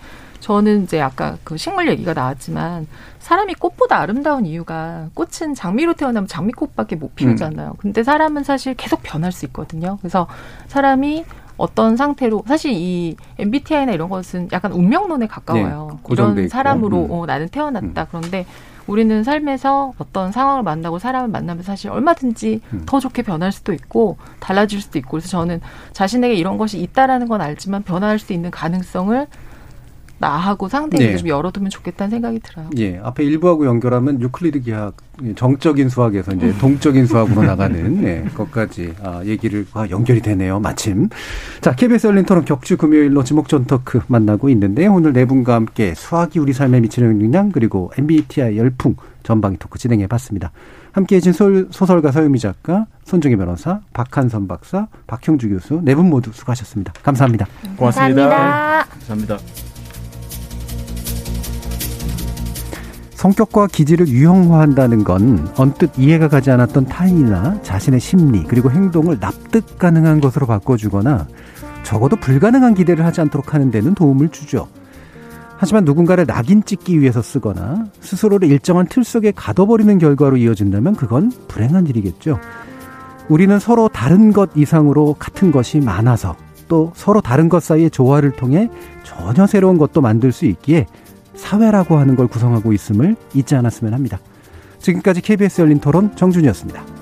저는 이제 아까 그 식물 얘기가 나왔지만 사람이 꽃보다 아름다운 이유가 꽃은 장미로 태어나면 장미꽃밖에 못 피우잖아요. 근데 사람은 사실 계속 변할 수 있거든요. 그래서 사람이 어떤 상태로 사실 이 MBTI나 이런 것은 약간 운명론에 가까워요. 네, 있고. 사람으로 음. 어, 나는 태어났다. 그런데 우리는 삶에서 어떤 상황을 만나고 사람을 만나면 사실 얼마든지 음. 더 좋게 변할 수도 있고 달라질 수도 있고 그래서 저는 자신에게 이런 것이 있다라는 건 알지만 변화할 수 있는 가능성을 나하고 상대에게 네. 좀 열어두면 좋겠다는 생각이 들어요. 예, 앞에 일부하고 연결하면 유클리드 기하 정적인 수학에서 이제 *laughs* 동적인 수학으로 나가는 예, 것까지 아, 얘기를 아, 연결이 되네요. 마침. 자, KBS 열린 토론 격주 금요일로 지목전 토크 만나고 있는데 오늘 네 분과 함께 수학이 우리 삶에 미치는 영향 그리고 MBTI 열풍 전방위 토크 진행해 봤습니다. 함께 해준 소- 소설가 서유미 작가, 손정희 변호사, 박한선 박사, 박형주 교수 네 분 모두 수고하셨습니다. 감사합니다. 고맙습니다. 감사합니다. 감사합니다. 성격과 기질을 유형화한다는 건 언뜻 이해가 가지 않았던 타인이나 자신의 심리 그리고 행동을 납득 가능한 것으로 바꿔주거나 적어도 불가능한 기대를 하지 않도록 하는 데는 도움을 주죠. 하지만 누군가를 낙인 찍기 위해서 쓰거나 스스로를 일정한 틀 속에 가둬버리는 결과로 이어진다면 그건 불행한 일이겠죠. 우리는 서로 다른 것 이상으로 같은 것이 많아서 또 서로 다른 것 사이의 조화를 통해 전혀 새로운 것도 만들 수 있기에 사회라고 하는 걸 구성하고 있음을 잊지 않았으면 합니다. 지금까지 KBS 열린 토론 정준이었습니다.